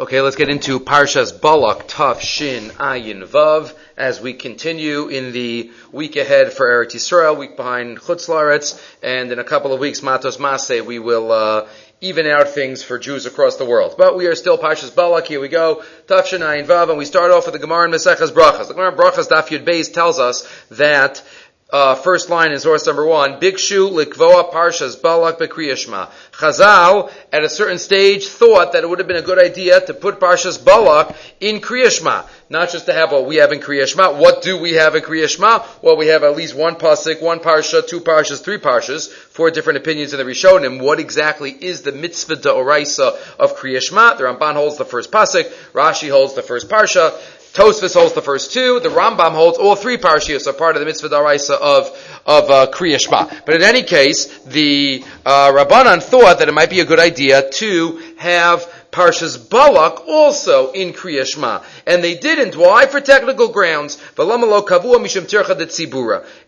Okay, let's get into Parshas Balak Taf Shin Ayin Vav as we continue in the week ahead for Eretz Yisrael, week behind Chutz Laretz, and in a couple of weeks Matos Maseh we will uh, even out things for Jews across the world. But we are still Parshas Balak. Here we go, Taf Shin Ayin Vav, and we start off with the Gemara in Maseches Brachas. The Gemara Brachas Daf Yud Beis tells us that uh, first line in source number one, Bikshu likvoa parshas balak bekriyashma. Chazal, at a certain stage, thought that it would have been a good idea to put parshas balak in kriyashma. Not just to have what we have in kriyashma. What do we have in kriyashma? Well, we have at least one pasuk, one parsha, two parshas, three parshas, four different opinions in the Rishonim. What exactly is the mitzvah de oraisa of kriyashma? The Ramban holds the first pasuk, Rashi holds the first parsha. Tosfos holds the first two. The Rambam holds all three parshiyos are part of the mitzvah daraisa of of uh, Kriya Shema. But in any case, the uh, Rabbanan thought that it might be a good idea to have Parshas Balak also in Kriya Shema. And they didn't. Why? For technical grounds. It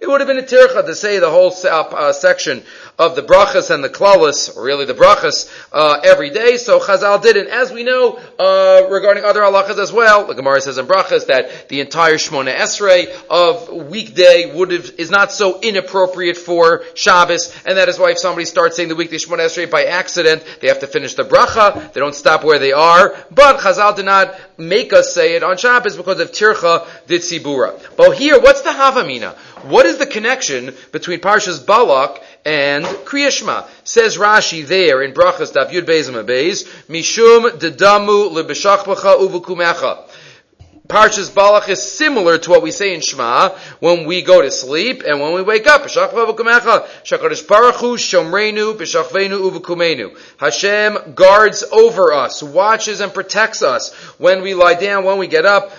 would have been a tircha to say the whole uh, section of the brachas and the klalas, or really the brachas, uh, every day. So Chazal didn't. As we know, uh, regarding other halachas as well, the Gemara says in brachas that the entire Shmona Esrei of weekday would have, is not so inappropriate for Shabbos, and that is why if somebody starts saying the weekday Shmona Esrei by accident, they have to finish the bracha. They don't stop where they are, but Chazal did not make us say it on Shabbos because of Tircha Ditzibura. But here, what's the Havamina? What is the connection between Parshas Balak and Kriyashma? Says Rashi there in Brachas Daf Yud Beis Mishum Dedamu Lebeshachbacha Uvukumecha. Parshas Balak is similar to what we say in Shema when we go to sleep and when we wake up. Hashem guards over us, watches and protects us when we lie down, when we get up.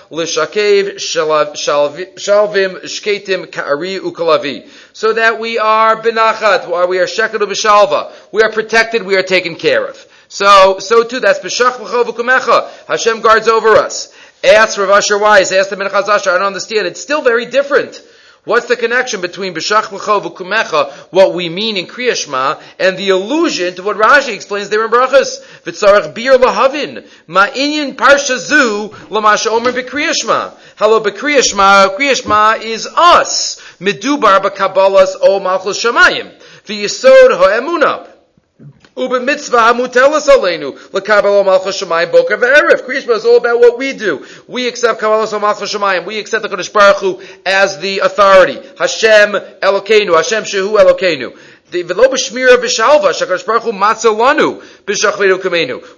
So that we are benachat, we are shekadu b'shalva. We are protected, we are taken care of. So, so too, that's b'shach Hashem guards over us. Ask Rav Asher Weiss, ask the Minchas Asher, I don't understand. It's still very different. What's the connection between B'shach L'chov Kumecha, what we mean in Kriyashma, and the allusion to what Rashi explains there in Brachas? V'tzarech bir lahavin, ma'inyan parsha zu l'masha omer b'Kriyashma. Hello, b'Kriyashma, Kriyashma is us. Medubar b'Kabbalas o Malchus Shamayim. V'yisod ha'emuna. Uba mitzvah hamutelas aleinu lekabel malchus shemayim boker ve'erev. Kriyishma is all about what we do. We accept kabbalas malchus shemayim. We accept the Kodesh Baruch Hu as the authority. Hashem Elokeinu. Hashem Shehu Elokeinu.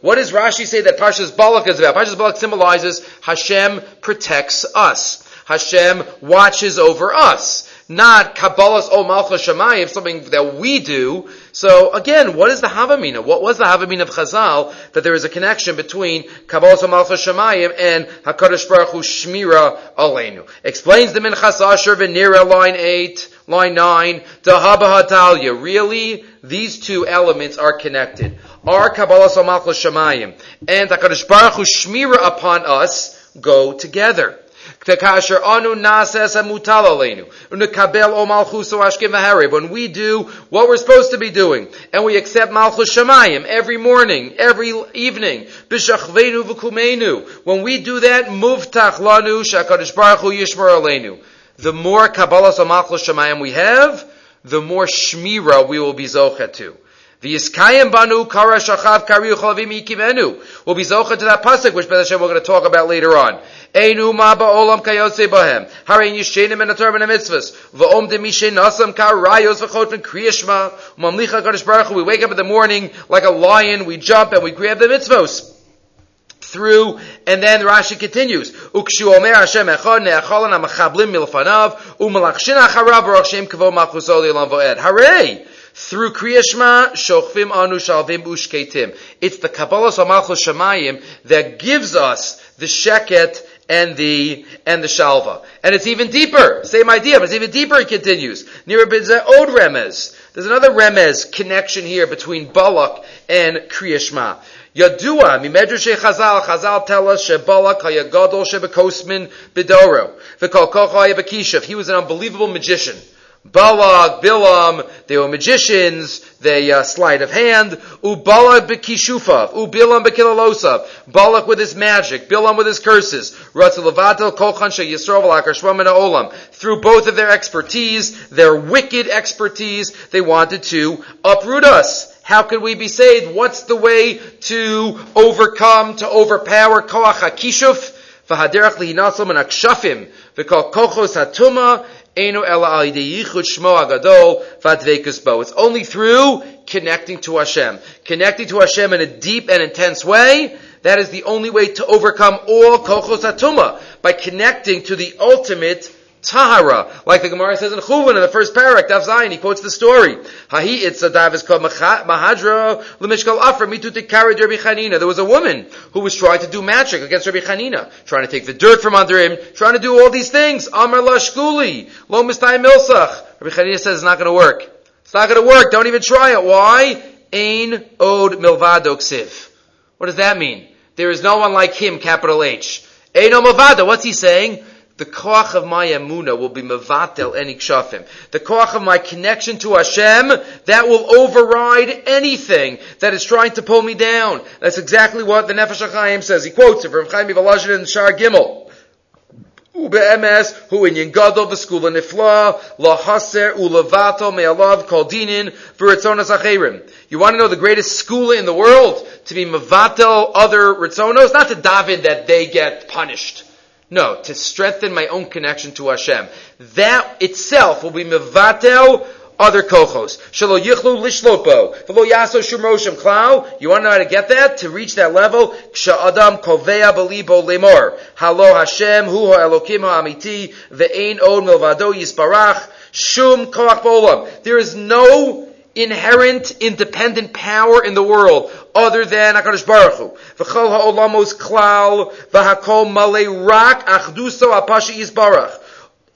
What does Rashi say that Parshas Balak is about? Parshas Balak symbolizes Hashem protects us. Hashem watches over us not Kabbalah's O Malchus Shemayim, something that we do. So again, what is the Havamina? What was the Havamina of Chazal that there is a connection between Kabbalah's O Malchus Shemayim and Hakadosh Baruch Hu Shmira Aleinu? Explains the Minchas Asher Venira line eight, line nine, Dahaba Hatalia. Really, these two elements are connected. Our Kabbalah's O Malchus Shemayim and Hakadosh Baruch Hu Shmira upon us go together. When we do what we're supposed to be doing, and we accept Malchus Shemayim every morning, every evening, when we do that, Muftach Lanu Shakadosh Baruch Hu Yishmar Aleinu. The more Kabbalah Malchus Shemayim we have, the more Shmira we will be Zochet to. V'yiskayim banu kara shachav kariu chalavim ikimenu. We'll be zocha to that pasuk, which Hashem we're going to talk about later on. Einu ma ba'olam kayotze bahem. Harein yishenim en atorban mitzvahs. V'om de mishen nasam karayos v'chot v'chotven kriyashma. Umamlicha kadosh baruch We wake up in the morning like a lion, we jump and we grab the mitzvahs through, and then Rashi continues, Ukshu Omer Hashem Echad Ne'acholan HaMachablim Milfanav Umalachshin Acharav Baruch Shem Kavo Malchusol Yelam Voed. Hooray! Through Kriyashma, Shochvim Anu Shalvim Ushketim. It's the Kabbalah Samalchus Shemayim that gives us the Sheket and the and the Shalva. And it's even deeper. Same idea, but it's even deeper, it continues. Near Od Remez. There's another Remez connection here between Balak and Kriyashma. Yadua, mimedrash Chazal, Chazal tell us, Shebalak hayagadol shebekosmin bidoro. V'kol kocha He was an unbelievable magician. Balak, Bilam, they were magicians, they uh, sleight of hand. Ubalak bekishufav, ubilam bekilalosav. Balak with his magic, Bilam with his curses. Ratzulavatel kolchan yisrov olam. Through both of their expertise, their wicked expertise, they wanted to uproot us. How could we be saved? What's the way to overcome, to overpower koach hakishuf? V'haderach lihinasam and. V'kol kochos hatuma It's only through connecting to Hashem. Connecting to Hashem in a deep and intense way, that is the only way to overcome all kochos atuma. By connecting to the ultimate tahara, like the Gemara says in Chullin in the first parak, Daf Zayin, he quotes the story. Hahi itzadav is called mahadra lemishkal afra mitu tekari Rabbi Chanina. There was a woman who was trying to do magic against Rabbi Chanina, trying to take the dirt from under him, trying to do all these things. Amar la shkuli, lo mistay milsach. Rabbi Chanina says it's not going to work. It's not going to work. Don't even try it. Why? Ein od milvado ksiv. What does that mean? There is no one like him, capital H. Ein milvado. What's he saying? The koach of my emuna will be mevatel any kshafim. The koach of my connection to Hashem, that will override anything that is trying to pull me down. That's exactly what the Nefesh HaChaim says. He quotes it from Chaim Yivalajin in Shar Gimel. Ube'emes, hu in yingadol v'skula nifla, la haser ulavato me'alav kol dinin v'ritzonos acherim. You want to know the greatest skula in the world? To be mevatel other ritzonos? Not to daven that they get punished. No, to strengthen my own connection to Hashem. That itself will be mevatel other kochos. Shalo yichlu lishlopo. V'lo yaso shumroshim klau. You want to know how to get that? To reach that level? Ksha kovea belibo lemor. Halo Hashem hu Elokim ha'amiti ve'ein od milvado yisparach. Shum koach. There is no inherent independent power in the world other than HaKadosh Baruch Hu. V'chol ha'olamos klal v'hakol malei rak achduso apashi yisbarach.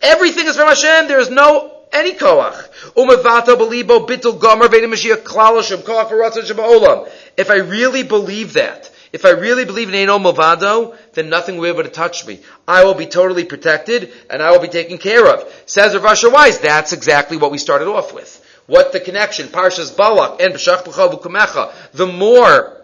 Everything is from Hashem. There is no any koach. Umevata belibo bitul gomer v'edim mashiach klal Hashem koach v'ratzon shaba'olam. If I really believe that, if I really believe in Eino Movado, then nothing will be able to touch me. I will be totally protected and I will be taken care of. Says Rav Asher Weiss, that's exactly what we started off with what the connection, Parshas Balak and B'shach B'chav the more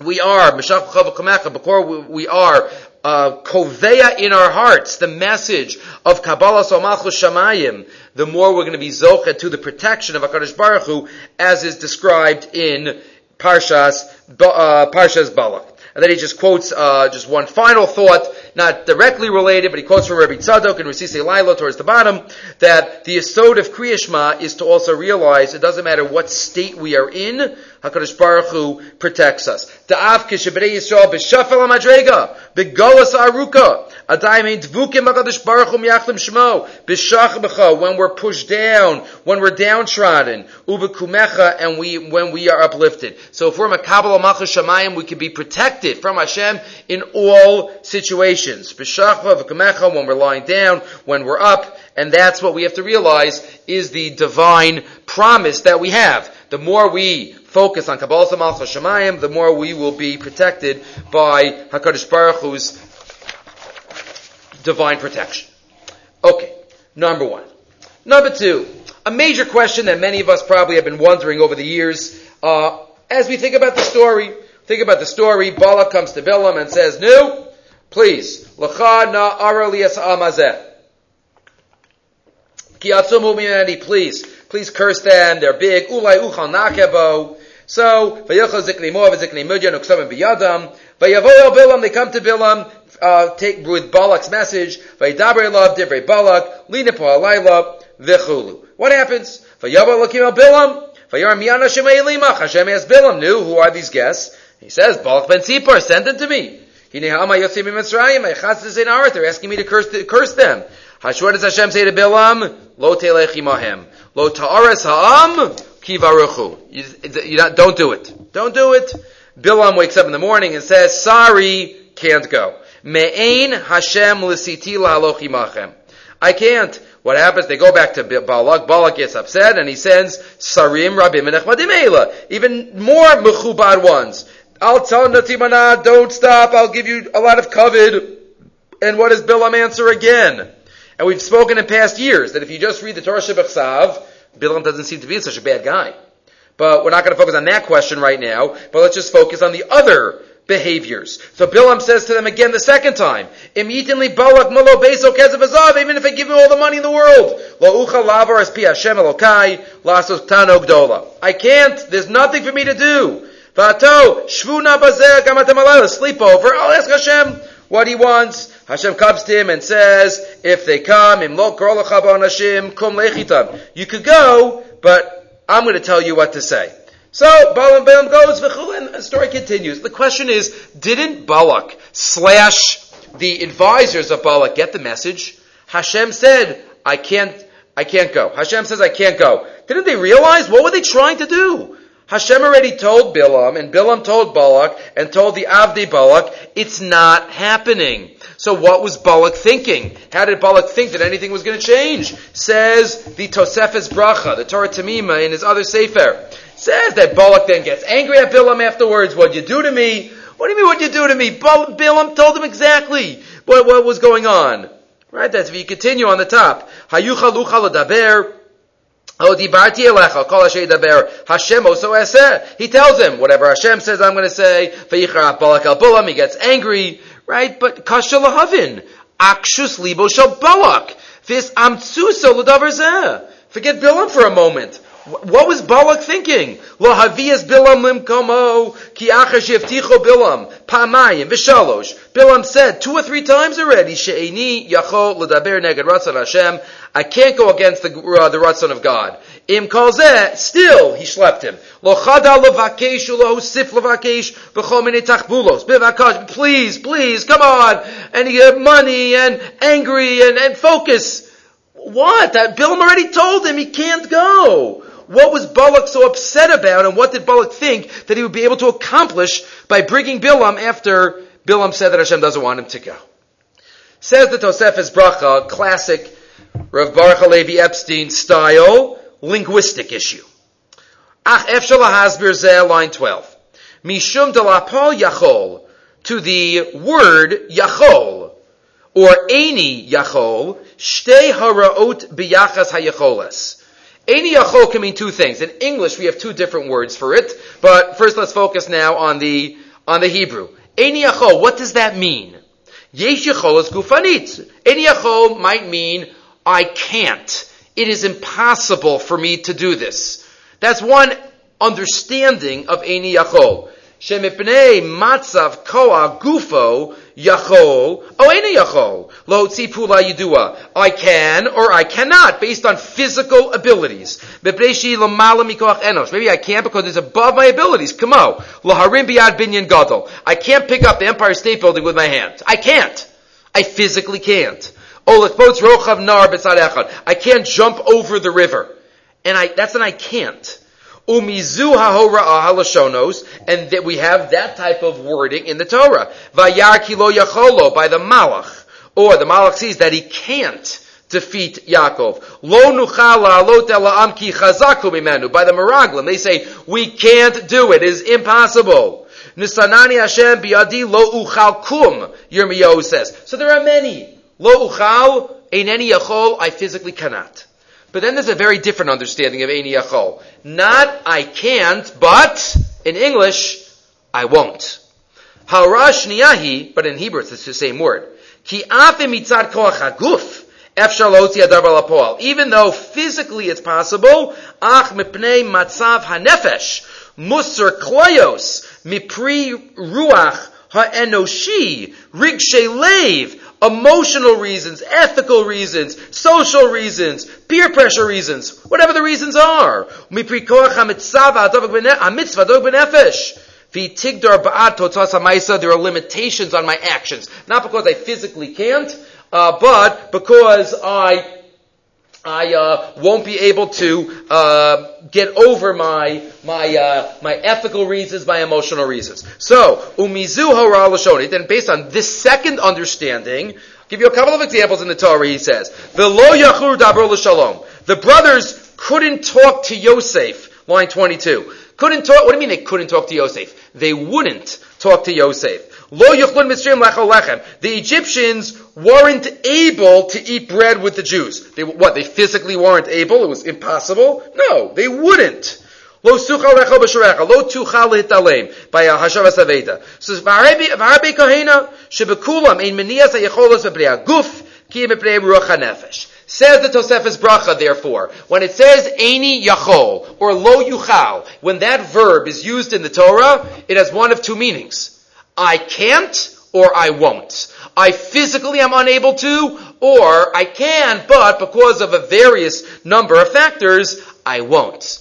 we are, B'shach B'chav before we are, uh, koveya in our hearts, the message of Kabbalah Somalchus Shamayim, the more we're going to be zochet to the protection of HaKadosh Baruch Hu, as is described in Parshas, uh, Parshas Balak. And then he just quotes uh, just one final thought, not directly related, but he quotes from Rabbi Tzadok and Rasisi Laila towards the bottom, that the asode of Kriyashma is to also realize it doesn't matter what state we are in, HaKadosh Baruch Hu protects us. Da'af kishabrei Yisrael b'shafel ha'madrega, b'golas aruka, adayim dvukim HaKadosh Baruch Hu miyachlim shmo, b'shach when we're pushed down, when we're downtrodden, u'b'kumecha, and we, when we are uplifted. So if we're makabal malchus shamayim, we can be protected from Hashem in all situations. B'shachva, v'kumecha, when we're lying down, when we're up, and that's what we have to realize is the divine promise that we have. The more we focus on Kabbalah Malchus Shemayim, the more we will be protected by Hakadosh Baruch Hu's divine protection. Okay, number one. Number two, a major question that many of us probably have been wondering over the years, uh, as we think about the story. Think about the story. Balak comes to Bilam and says, "No, please, lacha na aralias amazeh." Please, please curse them. They're big. Ulai uchal nakebo. So, Vayachal Zikni Moav, Zikni Mudyan, Uksavim Biyadam, Vayavoy Bilam, they come to Bilam, uh, take with Balak's message, Vaydabre Love, Divrei Balak, Lina Alayla, Vichulu. What happens? Vayavoy Lakim Bilam, Vayar Miyana Shemay Limach, Hashem asks Bilam, knew who are these guests? He says, Balak ben Tzipor, send them to me. They're asking me to curse, to curse them. What does Hashem say to Bilam? Lo telechimahem. Lo ta'ares ha'am kivaruchu. You, you don't do it. Don't do it. Bilam wakes up in the morning and says, sorry, can't go. Me'ein Hashem l'siti la'alochi machem. I can't. What happens? They go back to Balak. Balak gets upset and he sends Sarim Rabim and Even more mechubad ones. I'll tell Natimana, don't stop. I'll give you a lot of covet. And what does Bilam answer again? And we've spoken in past years that if you just read the Torah Shebechsav, Bilam doesn't seem to be such a bad guy. But we're not going to focus on that question right now, but let's just focus on the other behaviors. So Bilam says to them again the second time, Immediately balak malo beso even if I give him all the money in the world. Lo. I can't, there's nothing for me to do. Vato, shvuna bazer gamatam sleep I'll ask Hashem what he wants. Hashem comes to him and says, if they come. You could go, but I'm going to tell you what to say. So Balaam Balaam goes, and the story continues. The question is, didn't Balak slash the advisors of Balak get the message? Hashem said, I can't, I can't go. Hashem says, I can't go. Didn't they realize what were they trying to do? Hashem already told Bilam, and Bilam told Balak, and told the Avdi Balak, it's not happening. So what was Balak thinking? How did Balak think that anything was going to change? Says the Tosefes Bracha, the Torah Tamima in his other Sefer. Says that Balak then gets angry at Bilam afterwards. What'd you do to me? What do you mean what'd you do to me? Bilam told him exactly what, what was going on. Right? That's if you continue on the top. Hayucha lucha ladaber. Oh, dibarti elecha, kol Hashem daber. Hashem also eseh. He tells him, whatever Hashem says, I'm going to say. Vayichar balak al Bilam. He gets angry. Right? But kasha lahavin. Akshus libo shal balak. Vis amtsuso ladavar zeh. Forget Bilam for a moment. What was Balak thinking? Lo havias Bilam limkomo ki achash yevticho Bilam pamayim v'shalosh. Bilam said two or three times already, she'eni yachol l'daber neged ratzon Hashem. I can't go against the, uh, the ratzon of God. Im kalzeh, still he slept him. Lo chada levakesh ulo sif levakesh v'chol tachbulos. Bivakash, please, please, come on. And he had money and angry and, and focus. What? That Bilam already told him he can't go. What was Balak so upset about, and what did Balak think that he would be able to accomplish by bringing Bilam after Bilam said that Hashem doesn't want him to go? Says the Tosefes Bracha, classic Rav Baruch Halevi Epstein style linguistic issue. Ach efshal line 12. Mishum de la Paul yachol, to the word yachol, or any yachol, shtei haraot biyachas hayacholas. Eini Yachol can mean two things. In English, we have two different words for it, but first let's focus now on the, on the Hebrew. Eini Yachol, what does that mean? Yesh Yachol is gufanit. Eini Yachol might mean, I can't. It is impossible for me to do this. That's one understanding of Eini Yachol. Shemipnei matzav koa gufo Yachol, oh, any Yachol, lo pula yidua. I can or I cannot, based on physical abilities. Maybe I can't because it's above my abilities. Kamo, laharim biyad binyan gadol. I can't pick up the Empire State Building with my hands. I can't. I physically can't. I can't jump over the river. And I, that's an I can't. Umizu hahora'ah uh, halashonos, and that we have that type of wording in the Torah. Vayar kilo yacholo, by the Malach. Or the Malach sees that he can't defeat Yaakov. Lo nuchala alot amki chazaku mimenu. By the Meraglim, they say, we can't do it. It is impossible. Nisanani Hashem biadi lo uchal kum, Yirmiyahu says. So there are many. Lo uchal, ein any yachol, I physically cannot. But then there's a very different understanding of Eini Yachol. Not I can't, but in English, I won't. Harash niyahi, but in Hebrew it's the same word. Ki mitzad koach haguf, even though physically it's possible, ach mipnei matzav hanefesh, musar kloyos, mipri ruach ha'enoshi, rigshe lev, emotional reasons, ethical reasons, social reasons, peer pressure reasons, whatever the reasons are. There are limitations on my actions. Not because I physically can't, uh, but because I I uh, won't be able to uh, get over my my uh, my ethical reasons, my emotional reasons. So umizu hora lashoni. Then, based on this second understanding, I'll give you a couple of examples in the Torah. He says, "V'lo yachur dabro l'shalom." The brothers couldn't talk to Yosef. Line twenty-two. Couldn't talk. What do you mean they couldn't talk to Yosef? They wouldn't talk to Yosef. Lo yuchlun mitzrayim lechol lechem. The Egyptians weren't able to eat bread with the Jews. They, what, they physically weren't able? It was impossible? No, they wouldn't. Lo sucha lecho b'shorecha, lo tucha lehitalem, by Hashavas Aveda. So, v'harbe kohena, shebekulam, ein menias ha-yecholos v'brei aguf, ki v'brei ruach ha-nefesh. Says the Tosefes Bracha, therefore, when it says Eini Yachol or Lo Yuchal, when that verb is used in the Torah, it has one of two meanings. I can't or I won't. I physically am unable to, or I can, but because of a various number of factors, I won't.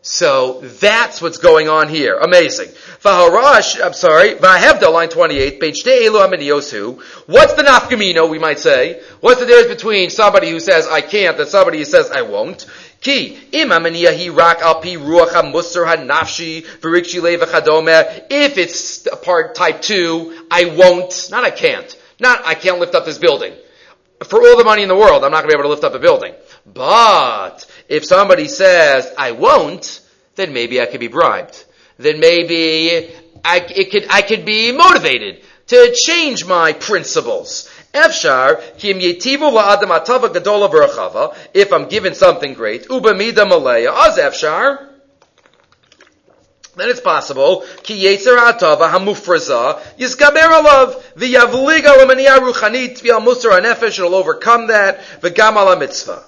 So that's what's going on here. Amazing. Vaharash, I'm sorry, Vahevda, line 28, page Elu What's the nafkamino, we might say? What's the difference between somebody who says I can't and somebody who says I won't? Ki, imamaniyahi rak alpi ruach v'rikshi. If it's part type 2, I won't, not I can't. Not I can't lift up this building. For all the money in the world, I'm not going to be able to lift up a building. But if somebody says, I won't, then maybe I could be bribed. Then maybe I, it could, I could be motivated to change my principles. Efshar, kim yetivu la'adam atava gadola b'rachava, if I'm given something great, uba mida malaya, az efshar, then it's possible, ki yetzer atava hamufraza, yizgaber alav, v'yavlig al ruchanit, v'al musar hanefesh, it'll overcome that, v'gam ala mitzvah.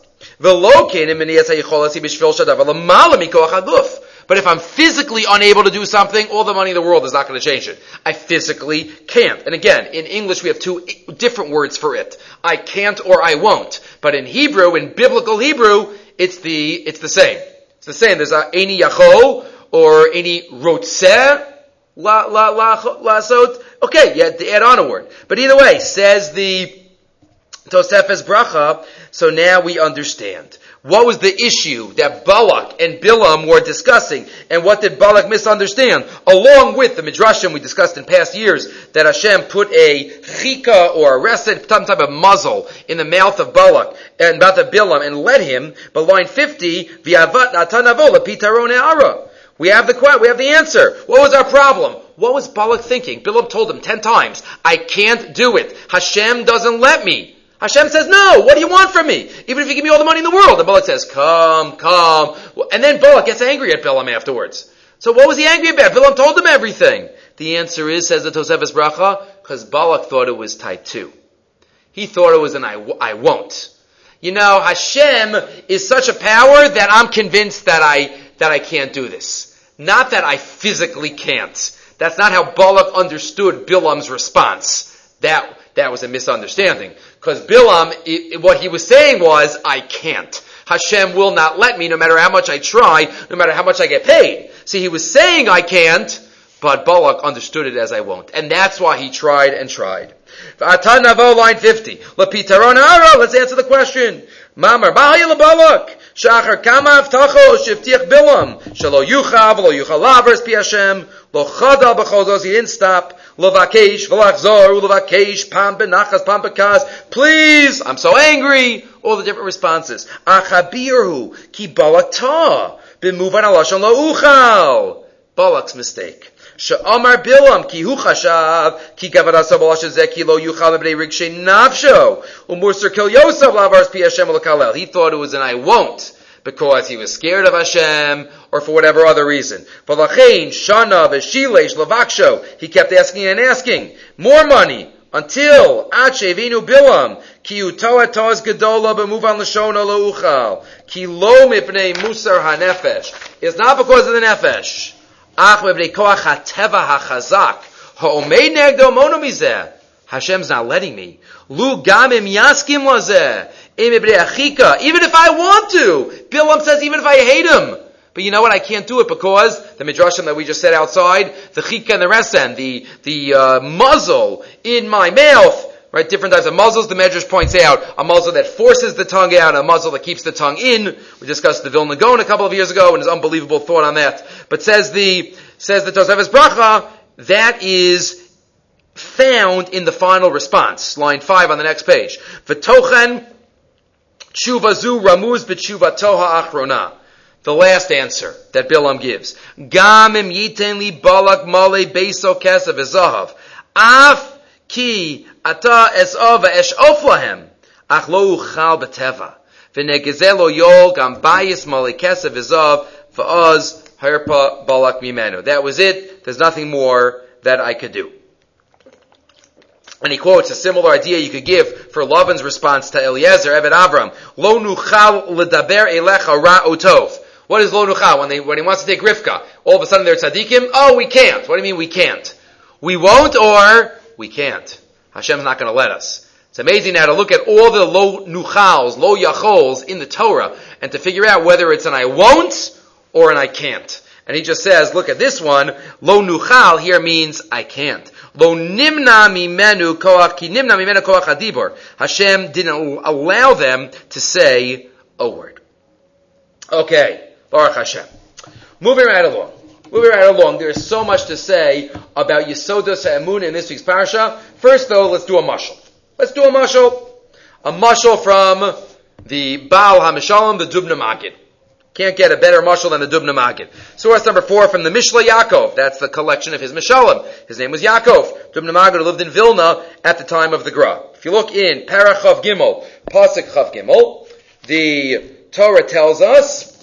But if I'm physically unable to do something, all the money in the world is not going to change it. I physically can't. And again, in English we have two different words for it. I can't or I won't. But in Hebrew, in biblical Hebrew, it's the, it's the same. It's the same. There's a any yachol or any rotzeh la, la, la, la, sot. Okay, you had to add on a word. But either way, says the Tosefes Bracha, so now we understand. What was the issue that Balak and Bilam were discussing, and what did Balak misunderstand? Along with the Midrashim we discussed in past years, that Hashem put a chika or a arrested some type of muzzle in the mouth of Balak and mouth of Bilam and led him. But line 50, V'avat natanavola pitaron ara. We have the we have the answer. What was our problem? What was Balak thinking? Bilam told him ten times, I can't do it. Hashem doesn't let me. Hashem says, no, what do you want from me? Even if you give me all the money in the world. And Balak says, come, come. And then Balak gets angry at Bilam afterwards. So what was he angry about? Bilam told him everything. The answer is, says the Tosefes Bracha, because Balak thought it was type 2. He thought it was an I, I won't. You know, Hashem is such a power that I'm convinced that I, that I can't do this. Not that I physically can't. That's not how Balak understood Bilam's response. That, that was a misunderstanding. Because Bilam, it, what he was saying was, I can't. Hashem will not let me no matter how much I try, no matter how much I get paid. See, he was saying I can't, but Balak understood it as I won't. And that's why he tried and tried. Line 50. Lapitaron Ara, let's answer the question. Mamar, Bahaya Balak. Shachar kama avtacho shiftich bilam. Shalo yuchav, lo yuchalav, pi Hashem. Lo chada b'chodos, he didn't stop. Lo Lovakesh, v'lachzor, lovakesh, pam benachas, pam bekas. Please, I'm so angry. All the different responses. Achabirhu, ki balakta, b'muvan alashon lo uchal. Balak's mistake. Sha'amar Bilam ki hu chashav ki gavadasav al ki lo yuchal b'nei rigshe nafsho umurser kil yosef lavars pi Hashem He thought it was an I won't because he was scared of Hashem or for whatever other reason. V'lachein shana v'shileish lavaksho. He kept asking and asking more money until Ache Vinu Bilam ki utoa toz gedola b'muvan l'shona lo'uchal ki lo mipnei musar hanefesh. It's not because of the nefesh. Ach mipnei koach hateva hachazak ha'omei negdo mono mizeh. Hashem's not letting me. Lu gamim yaskim lazeh. Even if I want to. Bilam says even if I hate him. But you know what? I can't do it because the midrashim that we just said outside, the chika and the resen, the the uh, muzzle in my mouth, right? Different types of muzzles. The medrash points out a muzzle that forces the tongue out, a muzzle that keeps the tongue in. We discussed the Vilna Gaon a couple of years ago, and his unbelievable thought on that. But says the says the Tosefes Bracha that is found in the final response, line five on the next page. V'tochen Tshuvazu ramuz b'tshuva toha achrona. The last answer that Bilam gives. Gamim yiten li balak male beso kesav. Af ki ata esov esh oflahem. Ach lo uchal beteva. V'negezelo yol gam bayis malikesa v'zov v'oz harpa balak mimenu. That was it. There's nothing more that I could do. And he quotes a similar idea you could give for Lavan's response to Eliezer, Eved Avram. Lo nuchal ledaber elecha ra otov. What is lo nuchal? When, they, when he wants to take Rivka, all of a sudden they're tzaddikim? Oh, we can't. What do you mean we can't? We won't or we can't. Hashem's not going to let us. It's amazing now to look at all the lo nuchals, lo yachols in the Torah and to figure out whether it's an I won't or an I can't. And he just says, look at this one, lo nuchal here means I can't. Lo nimna mimenu koach, ki nimna mimenu koach adibor. Hashem didn't allow them to say a word. Okay, Baruch Hashem. Moving right along. Moving right along, there's so much to say about Yisodos Emun in this week's parasha. First though, let's do a mushal. Let's do a mushal. A mushal from the Baal HaMishalim, the Dubna Magid. Can't get a better mushal than the Dubna Magid. Source number four from the Mishla Yaakov. That's the collection of his Mishalim. His name was Yaakov. Dubna Magid lived in Vilna at the time of the Gra. If you look in Parachav Gimel, Pasuk Chav Gimel, the Torah tells us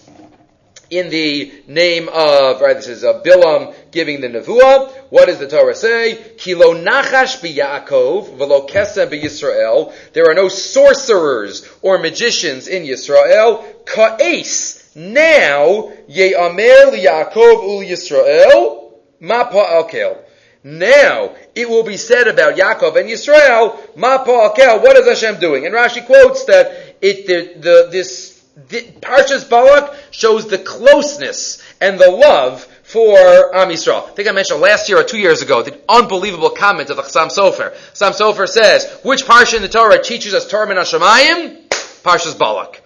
in the name of, right, this is a Bilam giving the Nevuah. What does the Torah say? Kilo nachash Yaakov velo kesem Yisrael. There are no sorcerers or magicians in Yisrael. Ka'es now, Ye'amer Yaakov ul Yisrael, ma pa'alkel. Now, it will be said about Yaakov and Yisrael, ma pa'alkel, what is Hashem doing? And Rashi quotes that it, the, the, this, Parshas Balak shows the closeness and the love for Am Yisrael. I think I mentioned last year or two years ago the unbelievable comment of the Chassam Sofer. Chassam Sofer says, which parsha in the Torah teaches us Torah and? Parshas Balak.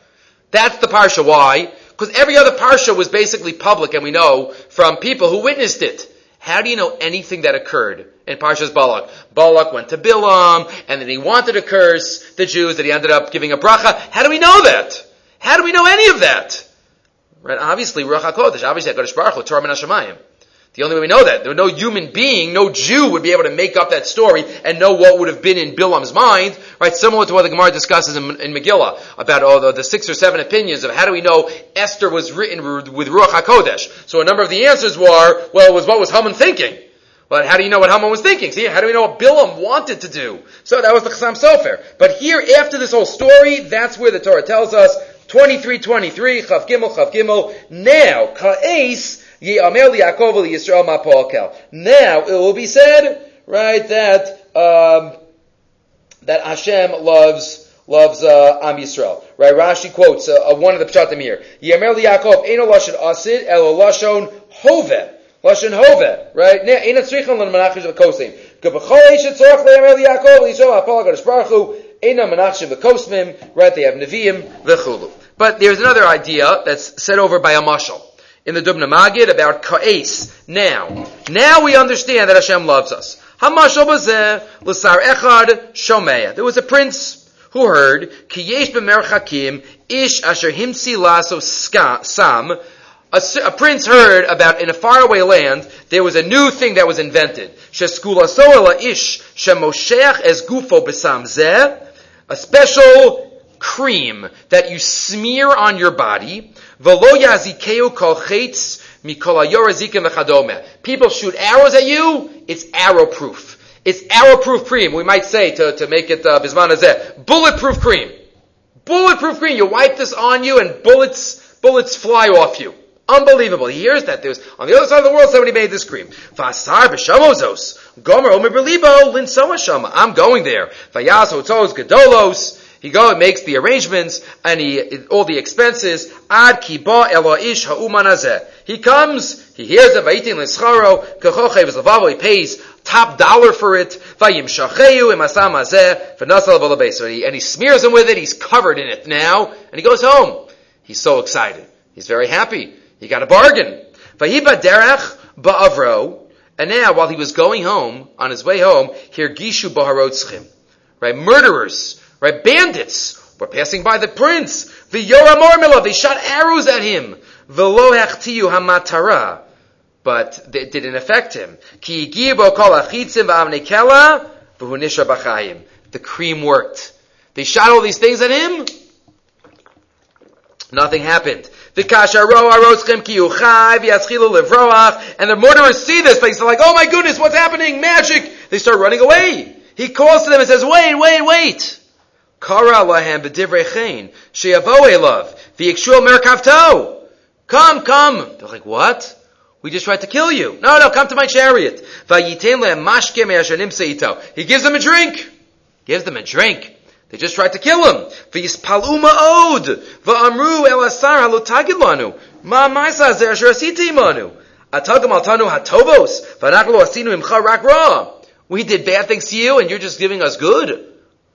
That's the parsha. Why? Because every other parsha was basically public, and we know from people who witnessed it. How do you know anything that occurred in Parshas Balak? Balak went to Bilam, and then he wanted to curse the Jews, that he ended up giving a bracha. How do we know that? How do we know any of that? Right? Obviously, Ruach HaKodesh, obviously HaKadosh Baruch Hu, Torah Hashemayim. The only way we know that, there no human being, no Jew would be able to make up that story and know what would have been in Bilam's mind, right? Similar to what the Gemara discusses in, in Megillah about all the, the, six or seven opinions of how do we know Esther was written with Ruach HaKodesh. So a number of the answers were, well, it was what was Haman thinking? But how do you know what Haman was thinking? See, how do we know what Bilam wanted to do? So that was the Chassam Sofer. But here, after this whole story, that's where the Torah tells us, 23, 23, Chav Gimel, Chav Gimel, now, Ka'es, Ye Amel Yaakov, Ye Israel, Ma Paul Kel. now it will be said, right, that um, that Hashem loves loves uh, Am Yisrael. Right, Rashi quotes uh, uh, one of the pshatim here. Yamer Yaakov eno lashon asid elo lashon hove. Lashon hove. Right, ena tzrichon lan manachish v'kosim. Kebachol ish tzorach leyamer Yaakov l'Yisrael apol hakadosh baruch ena. Right, they have neviim v'chulu. But there's another idea that's set over by a mashal in the Dubna Magid about Ka'es. Now, now we understand that Hashem loves us. l'sar echad shomeya. There was a prince who heard kiyesh b'merchakim ish asher himsi laso sam. A, a, prince heard about in a faraway land there was a new thing that was invented. A special cream that you smear on your body. People shoot arrows at you, it's arrow proof. It's arrow proof cream, we might say, to, to make it uh, Bulletproof cream. Bulletproof cream. You wipe this on you and bullets, bullets fly off you. Unbelievable. He hears that there's, on the other side of the world, somebody made this cream. Fasar b'shamozos. Gomer omer berlibo linsoa shama. I'm going there. Vayas hotzos gedolos. He goes, and makes the arrangements, and he, all the expenses. Ad kiba eloish ha'umanazeh. He comes, he hears it, vayitin l'scharo, kachochev zlavavo, he pays top dollar for it, vayim shacheyu imasam azeh, v'nasal. And he smears him with it, he's covered in it now, and he goes home. He's so excited. He's very happy. He got a bargain. Vayiba derech ba'avro, and now, while he was going home, on his way home, here gishu baharotzchim. Right? Murderers Right? Bandits were passing by the prince. The Yoram They shot arrows at him. Velo hamatara. but it didn't affect him. Ki gibo kol achitzim b'chayim. The cream worked. They shot all these things at him. Nothing happened. And the murderers see this. They're like, oh my goodness, what's happening? Magic! They start running away. He calls to them and says, wait, wait, wait. Kara merkavto. Come, come. They're like, what? We just tried to kill you. No, no, come to my chariot. He gives them a drink. Gives them a drink. They just tried to kill him. V'yispal'u ma'od. V'amru el asar halotagid lanu. Ma ma'isa zer asher asiti imanu. Atagam al tanu hatovos. V'anachlo asinu imcha rak ra. We did bad things to you and you're just giving us good.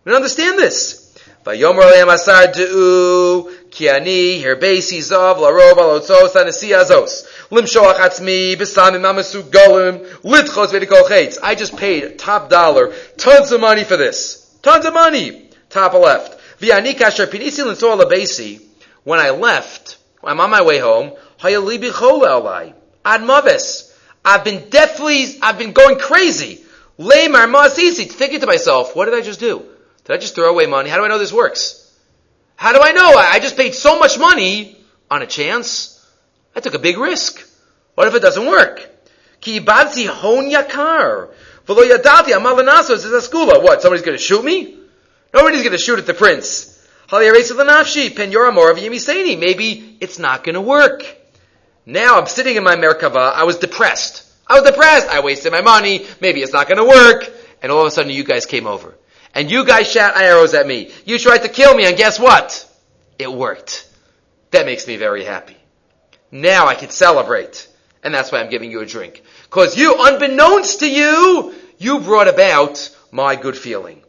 We don't understand this. Vayomer le'em asar de'u, ki ani, herbesi zav, larov, alotzos, anesi azos. Limshoach atzmi, besamim amasu golim, litchos vedikol chetz. I just paid top dollar, tons of money for this. Tons of money. Top left. When I left, I'm on my way home. I've been deathly, I've been going crazy. Thinking to myself, what did I just do? Did I just throw away money? How do I know this works? How do I know? I just paid so much money on a chance. I took a big risk. What if it doesn't work? Ki hon yakar. What? Somebody's going to shoot me? Nobody's going to shoot at the prince. Maybe it's not going to work. Now I'm sitting in my Merkava. I was depressed. I was depressed. I wasted my money. Maybe it's not going to work. And all of a sudden you guys came over and you guys shot arrows at me. You tried to kill me, and guess what? It worked. That makes me very happy. Now I can celebrate. And that's why I'm giving you a drink. Cause you, unbeknownst to you, you brought about my good feeling.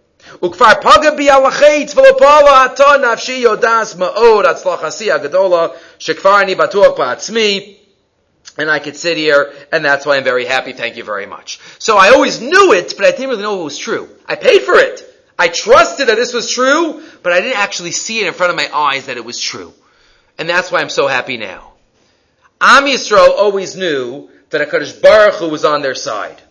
וכבר פגע בי על החץ ולא פעלה עתה נפשי יודעת מאוד הצלחתי הגדולה שכבר אני בטוח בעצמי and I could sit here, and that's why I'm very happy. Thank you very much. So I always knew it, but I didn't really know it was true. I paid for it. I trusted that this was true, but I didn't actually see it in front of my eyes that it was true. And that's why I'm so happy now. Am Yisrael always knew that HaKadosh Baruch Hu was on their side.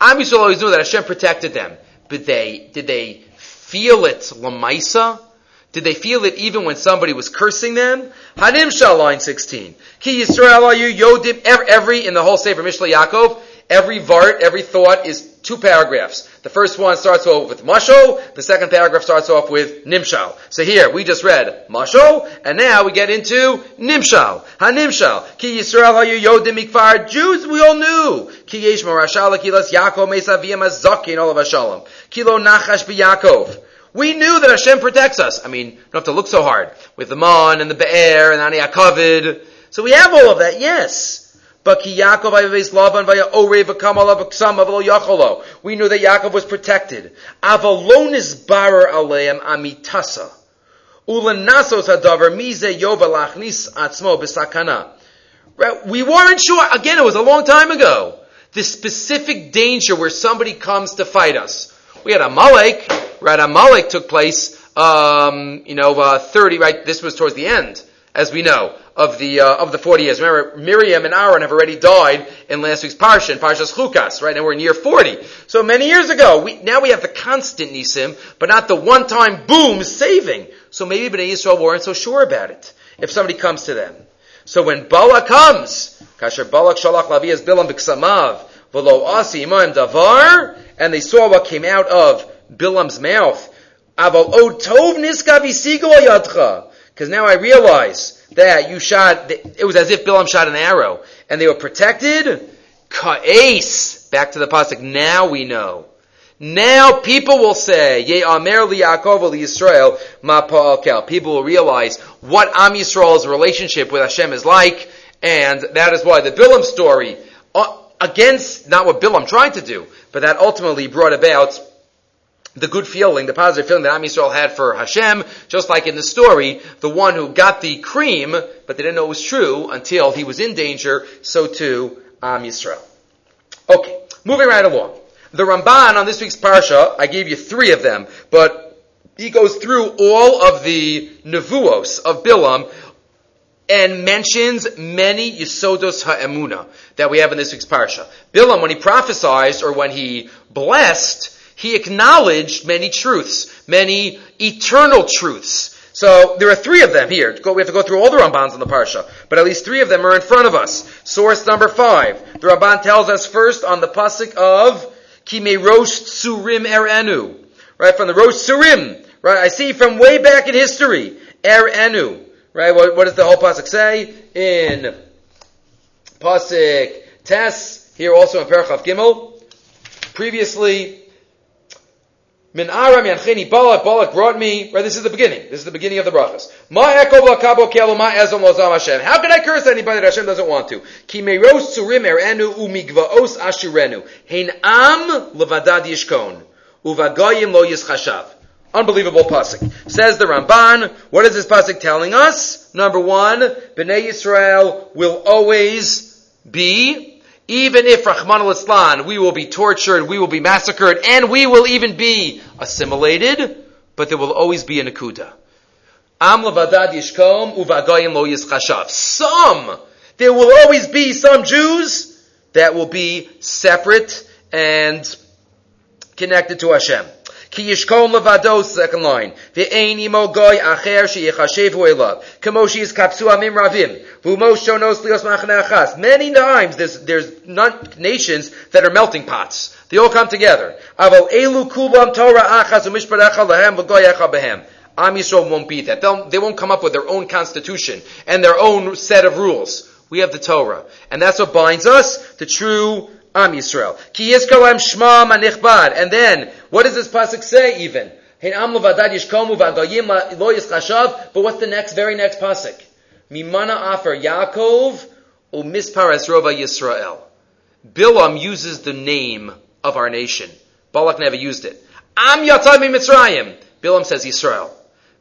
Am Yisrael always knew that Hashem protected them. But they, did they feel it lamaisa? Did they feel it even when somebody was cursing them? Hanim Shal, line 16. Ki Yisrael you Yodim, every, in the whole Sefer Mishle Yaakov, every vart, every thought is two paragraphs. The first one starts off with Mashal, the second paragraph starts off with Nimshal. So here, we just read Mashal, and now we get into Nimshal. Ha-Nimshal. Ki Yisrael hayu yodim mikvar. Jews, we all knew. Ki yesh marashal kilas Yaakov mesa v'yem azakin olav hashalom. Kilo nachash b'Yaakov. We knew that Hashem protects us. I mean, you don't have to look so hard. With the Mon and the Be'er and Ani Akavid. So we have all of that, yes. We knew that Yaakov was protected. Avalonis barer aleim amitasa. Mize atzmo b'sakana. We weren't sure. Again, it was a long time ago. The specific danger where somebody comes to fight us. We had a Amalek, right? a Amalek took place, um, you know, uh, 30, right? This was towards the end, as we know of the uh, of the forty years. Remember, Miriam and Aaron have already died in last week's parsha, in Parshas Chukas, right? Now we're in year forty. So many years ago, we, now we have the constant nisim, but not the one-time boom saving. So maybe Bnei Yisrael weren't so sure about it. If somebody comes to them, so when Balak comes, Kasher Balak Shalach Lavias Bilam B'Ksamav V'lo Asi Imaim Davar, and they saw what came out of Bilam's mouth. Because now I realize that you shot, it was as if Bilam shot an arrow, and they were protected. Ka'es. Back to the pasuk. Now we know. Now people will say, Ye Amer li Yaakov li Yisrael ma. People will realize what Am Yisrael's relationship with Hashem is like, and that is why the Bilam story, uh, against not what Bilam tried to do, but that ultimately brought about the good feeling, the positive feeling that Am Yisrael had for Hashem, just like in the story, the one who got the cream, but they didn't know it was true until he was in danger, so too Am Yisrael. Okay, moving right along. The Ramban on this week's Parsha, I gave you three of them, but he goes through all of the nevuos of Bilam, and mentions many Yisodos Ha'emuna that we have in this week's parsha. Bilam, when he prophesied or when he blessed, he acknowledged many truths, many eternal truths. So there are three of them here. We have to go through all the Rambans in the Parsha, but at least three of them are in front of us. Source number five. The Ramban tells us first on the pasuk of Kime Rosh Surim Erenu. Right, from the Rosh Surim. Right, I see from way back in history. Erenu. Right, what, what does the whole pasuk say? In pasuk Tes, here also in Parachav Gimel. Previously, Min Aram Yanchini Balak, Balak brought me, right, this is the beginning. This is the beginning of the brachas. Ma ekov lakabo kelo ma ezom lozam Hashem. How can I curse anybody that Hashem doesn't want to? Ki meiros surim erenu umigvaos ashirenu. Hein am levadad yishkon. Uvagoyim lo yischashav. Unbelievable pasuk. Says the Ramban, what is this pasuk telling us? Number one, Bnei Yisrael will always be even if Rahman al we will be tortured, we will be massacred, and we will even be assimilated, but there will always be a Nakuda. Am lavadad yishkom uvagayim lo. Some, there will always be some Jews that will be separate and connected to Hashem. Yishkon levado, second line. Imo goy acher sheyechashev elav. Kamo is kapsu amim ravim. V'umo shonos lios machane achas. Many times there's, there's not nations that are melting pots. They all come together. Aval elu kubam Torah achas u'mishparecha lahem v'goy echa behem. Am Yisrael won't be that. They'll, they won't come up with their own constitution and their own set of rules. We have the Torah. And that's what binds us, the true Am Yisrael. Ki yizkalem shma manichbad. And then, what does this pasuk say even? But what's the next, very next pasuk? Mimana afer Yaakov umispares rova Yisrael. Bilam uses the name of our nation. Balak never used it. Am yatzai Mitzrayim. Bilam says Yisrael.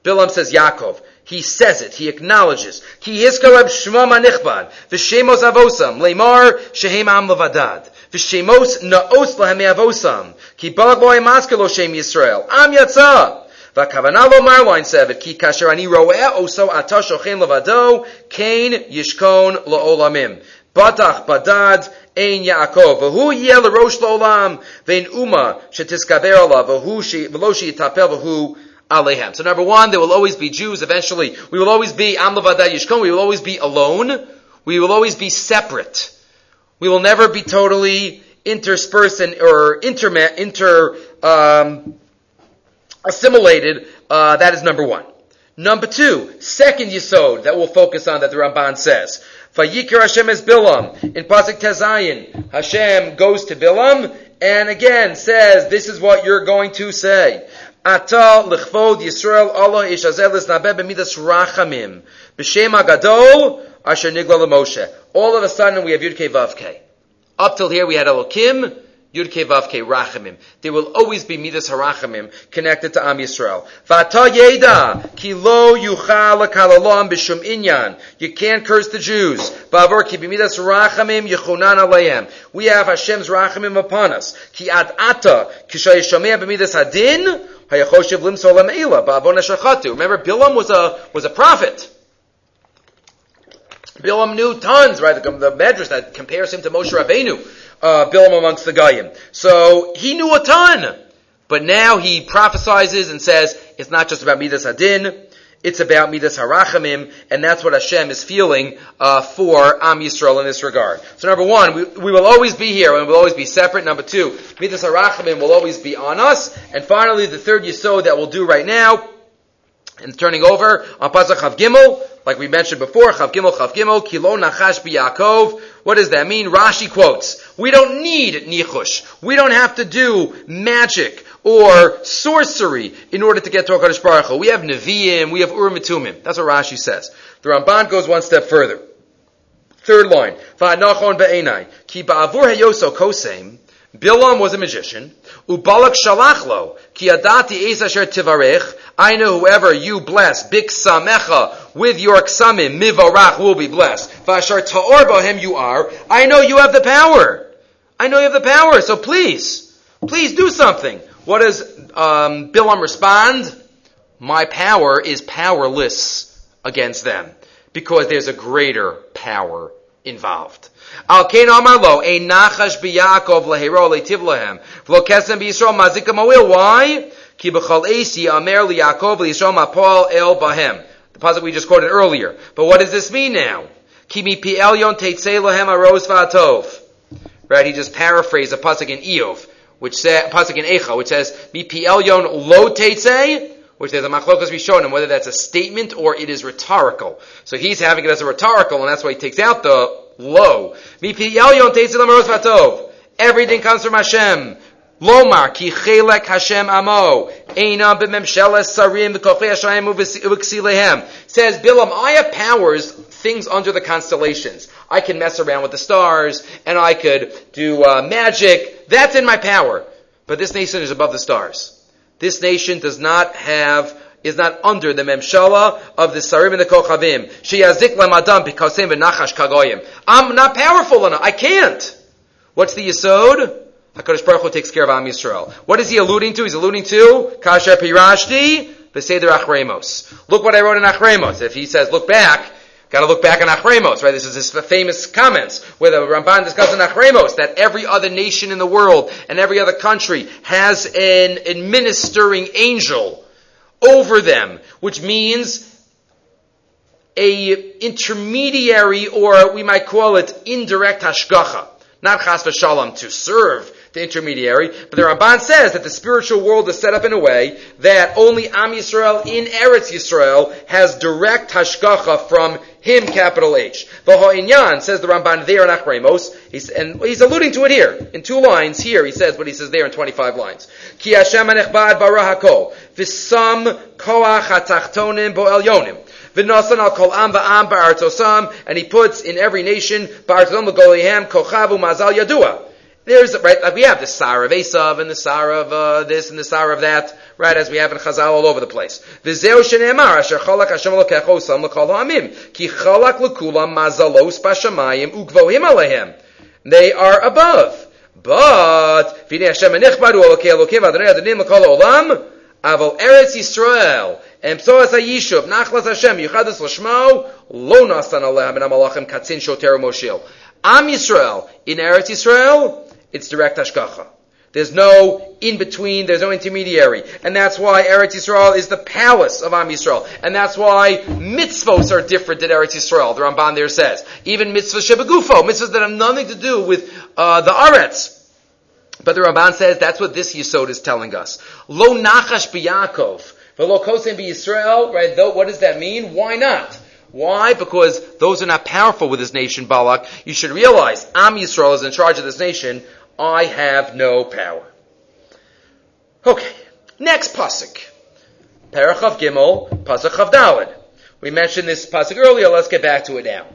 Bilam says Yaakov. He says it. He acknowledges. Ki yiskaleb shma manichbad. V'shemos avosam. Leimar shehem am levadad. V'shemos na'os lahem avosam. Ki balag boy maskelo shem Yisrael. Am yatsa. Lo sevet. Ki kasher ani ro'eh oso ata shochem levado. Kain yishkon lo'olamim. Batach badad ein Yaakov. V'hu yeh l'rosh lo'olam. V'in uma shetiskaber alav. V'hu v'lo shi yitapel v'hu alehem. So number one, there will always be Jews. Eventually, we will always be am levada yishkon. We will always be alone. We will always be separate. We will never be totally interspersed and, or inter, inter um, assimilated. Uh, that is number one. Number two, second yisod that we'll focus on that the Ramban says. Vayikir Hashem es Bilam. In Pasuk Tezayin, Hashem goes to Bilam and again says, this is what you're going to say. Ata lichvod Yisrael Allah ish azelis nabe b'midas rachamim. B'shem agadol asher nigla Moshe. All of a sudden we have Yud Kei Vav Kei. Up till here we had Elokim, Yud Kei Vav Kei Rachamim. There will always be Midas Harachamim connected to Am Yisrael. Vata Yeda, Ki yuchal kalalam b'shum inyan. You can't curse the Jews. Ba'avor ki b'midas Rachamim yichunan aleim. We have Hashem's Rachamim upon us. Ki ad ata, ki shayishomea b'midas hadin, Remember, Bilam was a, was a prophet. Bilam knew tons, right? The, the Medrash that compares him to Moshe Rabbeinu, uh, Bilam amongst the Goyim. So he knew a ton. But now he prophesizes and says, it's not just about Midas Adin, it's about Midas Harachamim, and that's what Hashem is feeling uh, for Am Yisrael in this regard. So number one, we, we will always be here and we'll always be separate. Number two, Midas Harachamim will always be on us. And finally, the third Yisod that we'll do right now, and turning over on Pasach Chav Gimel, like we mentioned before, Chav Gimel, Chav Gimel, Kilo Nachash Yaakov. What does that mean? Rashi quotes, we don't need Nichush. We don't have to do magic or sorcery in order to get to HaKadosh Baruch Hu. We have Nevi'im, we have Urim That's what Rashi says. The Ramban goes one step further. Third line. Va'anachon be'enai. Ki ba'avur heyoso kosem. Bilam was a magician. Ubalak shalachlo. Ki adati es asher tivarech. I know whoever you bless, bik samecha, with your ksamim, mivarach will be blessed. Vashar ta'or bohem you are. I know you have the power. I know you have the power, so please, please do something. What does um, Bilam respond? My power is powerless against them. because there's a greater power involved. Al kain amar lo, a nachash biyakov lehero letiv lehem, v'lo kesem b'Yisrael mazika mawil. Why? Ki b'chol esi amer liyakov liyisrael mapol el bahem. The puzzle we just quoted earlier. But what does this mean now? Ki mi pi elyon teitzei lehem aros v'atov. Right, he just paraphrased a pasuk in Eov, which says, pasuk in Echa, which says, mi pi elyon lo teitzei, which there's a machlokas rishonim, whether that's a statement or it is rhetorical. So he's having it as a rhetorical, and that's why he takes out the lo. Everything comes from Hashem. Lomar ki chelek Hashem amo eina b'memsheles sarim v'kofei Hashem u'v'ksilehem. Says Bilam, I have powers, things under the constellations. I can mess around with the stars, and I could do uh, magic. That's in my power. But this nation is above the stars. This nation does not have, is not under the memshala of the sarim and the kochavim. Sheyazik lemadam bikasim v'nachash kagoyim. I'm not powerful enough. I can't. What's the yisod? HaKadosh Baruch Hu takes care of Am Yisrael. What is he alluding to? He's alluding to Kasher Pirashti, V'Seder Achremos. Look what I wrote in Achremos. If he says, look back, Got to look back on Achremos, right? This is his famous comments where the Ramban discusses Achremos that every other nation in the world and every other country has an administering angel over them, which means a intermediary or we might call it indirect hashgacha, not chas v'shalom to serve the intermediary. But the Ramban says that the spiritual world is set up in a way that only Am Yisrael in Eretz Yisrael has direct hashgacha from him, capital H. V'ho'inyan, says the Ramban there in Achremos, he's, and he's alluding to it here. In two lines here, he says what he says there in 25 lines. Ki Hashem anechbad barahako, v'sam koach hatachtonim bo elyonim. V'nasan al kol am v'am ba'artosam, and he puts in every nation, ba'artosom l'golihem kochavu mazal yadua. There's, right, like we have the Sarah of Esav and the Sarah of uh, this and the Sarah of that, right, as we have in Chazal all over the place. V'zeu asher Hashem lokecho ha'amim, ki chalak l'kulam mazalos ugvohim alehem. They are above. But, v'nei Hashem enichbadu alokei alokim v'adonai adonim l'kol olam, aval Eretz Yisrael, and psoas nachlas Hashem, yichadus l'shmo, lo nasan alehem, and amalachim katzin shoter moshil. Am Yisrael, in Eretz Yisrael, it's direct hashgacha. There's no in between, there's no intermediary. And that's why Eretz Yisrael is the palace of Am Yisrael. And that's why mitzvos are different than Eretz Yisrael, the Ramban there says. Even mitzvahs shebegufo, mitzvahs that have nothing to do with uh, the Aretz. But the Ramban says that's what this Yisod is telling us. Lo nachash biyakov, velo kosim Yisrael, right? Though, what does that mean? Why not? Why? Because those are not powerful with this nation, Balak. You should realize Am Yisrael is in charge of this nation. I have no power. Okay, next pasuk. Parachav Gimel, pasuk Dalid. We mentioned this pasuk earlier. Let's get back to it now.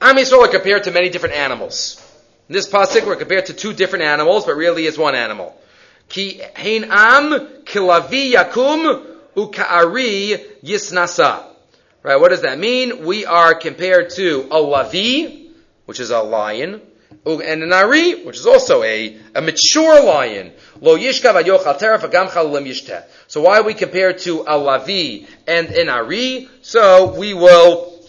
Am Yisrael are compared to many different animals. In this pasuk, we're compared to two different animals, but really it's one animal. Ki hein am kilavi yakum uka'ari yisnasa. Right? What does that mean? We are compared to a lavi, which is a lion, and an ari, which is also a, a mature lion. Lo yishkav agam So why we compared to a lavi and an ari? So we will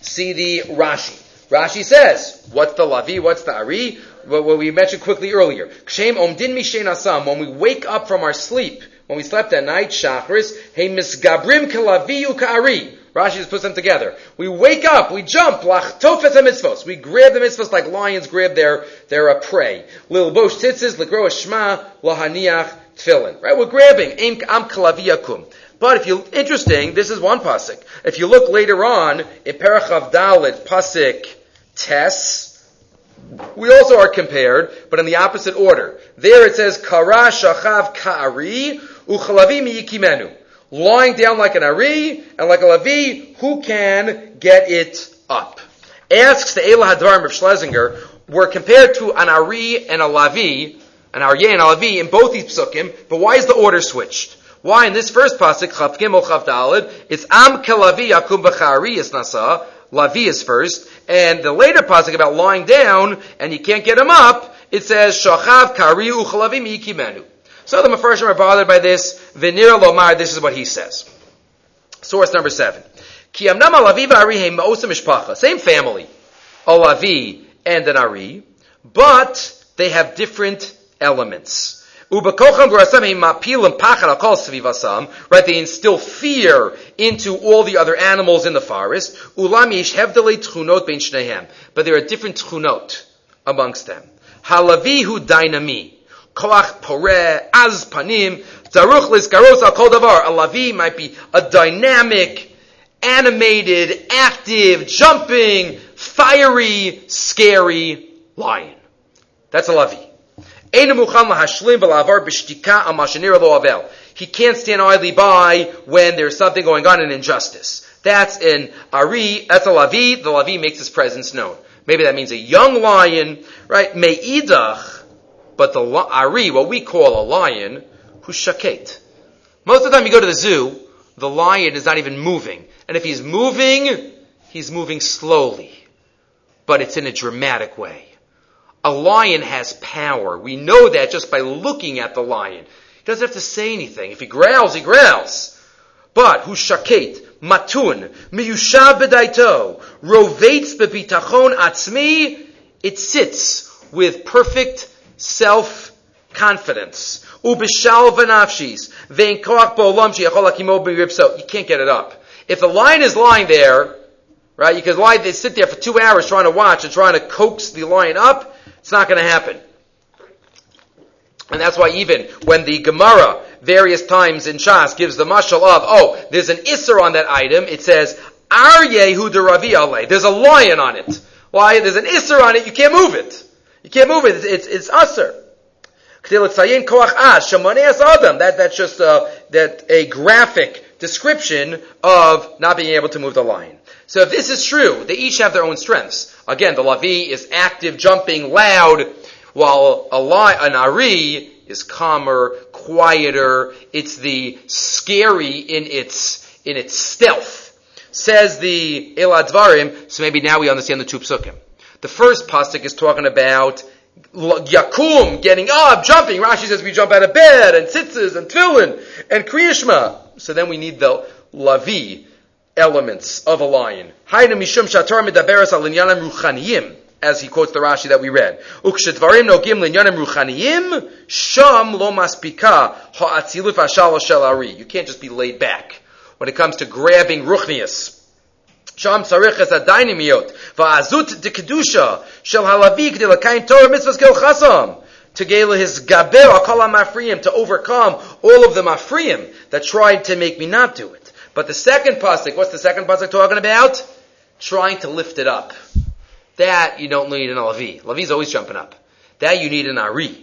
see the Rashi. Rashi says, what's the lavi, what's the ari? What we mentioned quickly earlier. When we wake up from our sleep, when we slept at night, Shachris, hey misgabrim kalavi ukari. Rashi just puts them together. We wake up, we jump, lachtofet mitzvos. We grab the mitzvos like lions grab their, their uh, prey. Lil bosh tzitzis, legro shma, lahaniach tefillin. Right? We're grabbing. Am kalaviyakum. But if you, interesting, this is one pasuk. If you look later on, in Parachav Dalit, pasuk tes, we also are compared, but in the opposite order. There it says, Kara shachav ka'ari, uchalavi miyikimenu lying down like an Ari and like a Lavi, who can get it up? Asks the Elah Hadvarim of Schlesinger, we're compared to an Ari and a Lavi, an Aryeh and a Lavi in both these psukim, but why is the order switched? Why in this first pasuk, Chav Gimel Chav it's Am Kelavi Yakum B'chari is Nasa, Lavi is first, and the later pasuk about lying down and you can't get him up, it says Shachav Kari Uchalavi Mikimenu. So the Mepharshim are bothered by this. Venir Lomar, this is what he says. Source number seven. Same family. Alavi and an ari. But they have different elements. Right, they instill fear into all the other animals in the forest. But there are different tchunot amongst them. Halavi hu dynami. Koach poreh, az panim, zaruch lizkaros al kol davar. A lavi might be a dynamic, animated, active, jumping, fiery, scary lion. That's a lavi. He can't stand idly by when there's something going on, in injustice. That's an Ari, that's a Lavi, the Lavi makes his presence known. Maybe that means a young lion, right? Me'idach, but the Ari, what we call a lion, who's shaket. Most of the time you go to the zoo, the lion is not even moving. And if he's moving, he's moving slowly. But it's in a dramatic way. A lion has power. We know that just by looking at the lion. He doesn't have to say anything. If he growls, he growls. But who's shaket, matun, miyushav bedaito, rovates bebitachon atzmi, it sits with perfect hakimo b'ribso. You can't get it up. If the lion is lying there, right, you can lie, they sit there for two hours trying to watch and trying to coax the lion up, it's not going to happen. And that's why even when the Gemara various times in Shas gives the mashal of, oh, there's an isser on that item, it says, Arye hu Ravi ale. There's a lion on it. Why? There's an isser on it, you can't move it. You can't move it, it's, it's, it's. That, that's just a, that a graphic description of not being able to move the lion. So if this is true, they each have their own strengths. Again, the Lavi is active, jumping, loud, while a li- an Ari is calmer, quieter. It's the scary in its in its stealth. Says the Eladvarim. So maybe now we understand the two psukim. The first pasuk is talking about Yakum, getting up, jumping. Rashi says we jump out of bed, and tzitzis, and tefillin, and kriyishma. So then we need the Lavi, elements of a lion. As he quotes the Rashi that we read. Ukshedvarim nogim linyanim ruchaniyim, sham lo maspika shel ari. You can't just be laid back when it comes to grabbing ruchnius. Tzarich es adainimiot va'azut de kedusha shel halavi k'dei l'kain Torah mitzvahs kel chasam to gala his gaber akol mafriyim to overcome all of the mafriyim that tried to make me not do it. But the second pasuk, what's the second pasuk talking about? Trying to lift it up. That you don't need an Lavi. Lavi's always jumping up. That you need an Ari.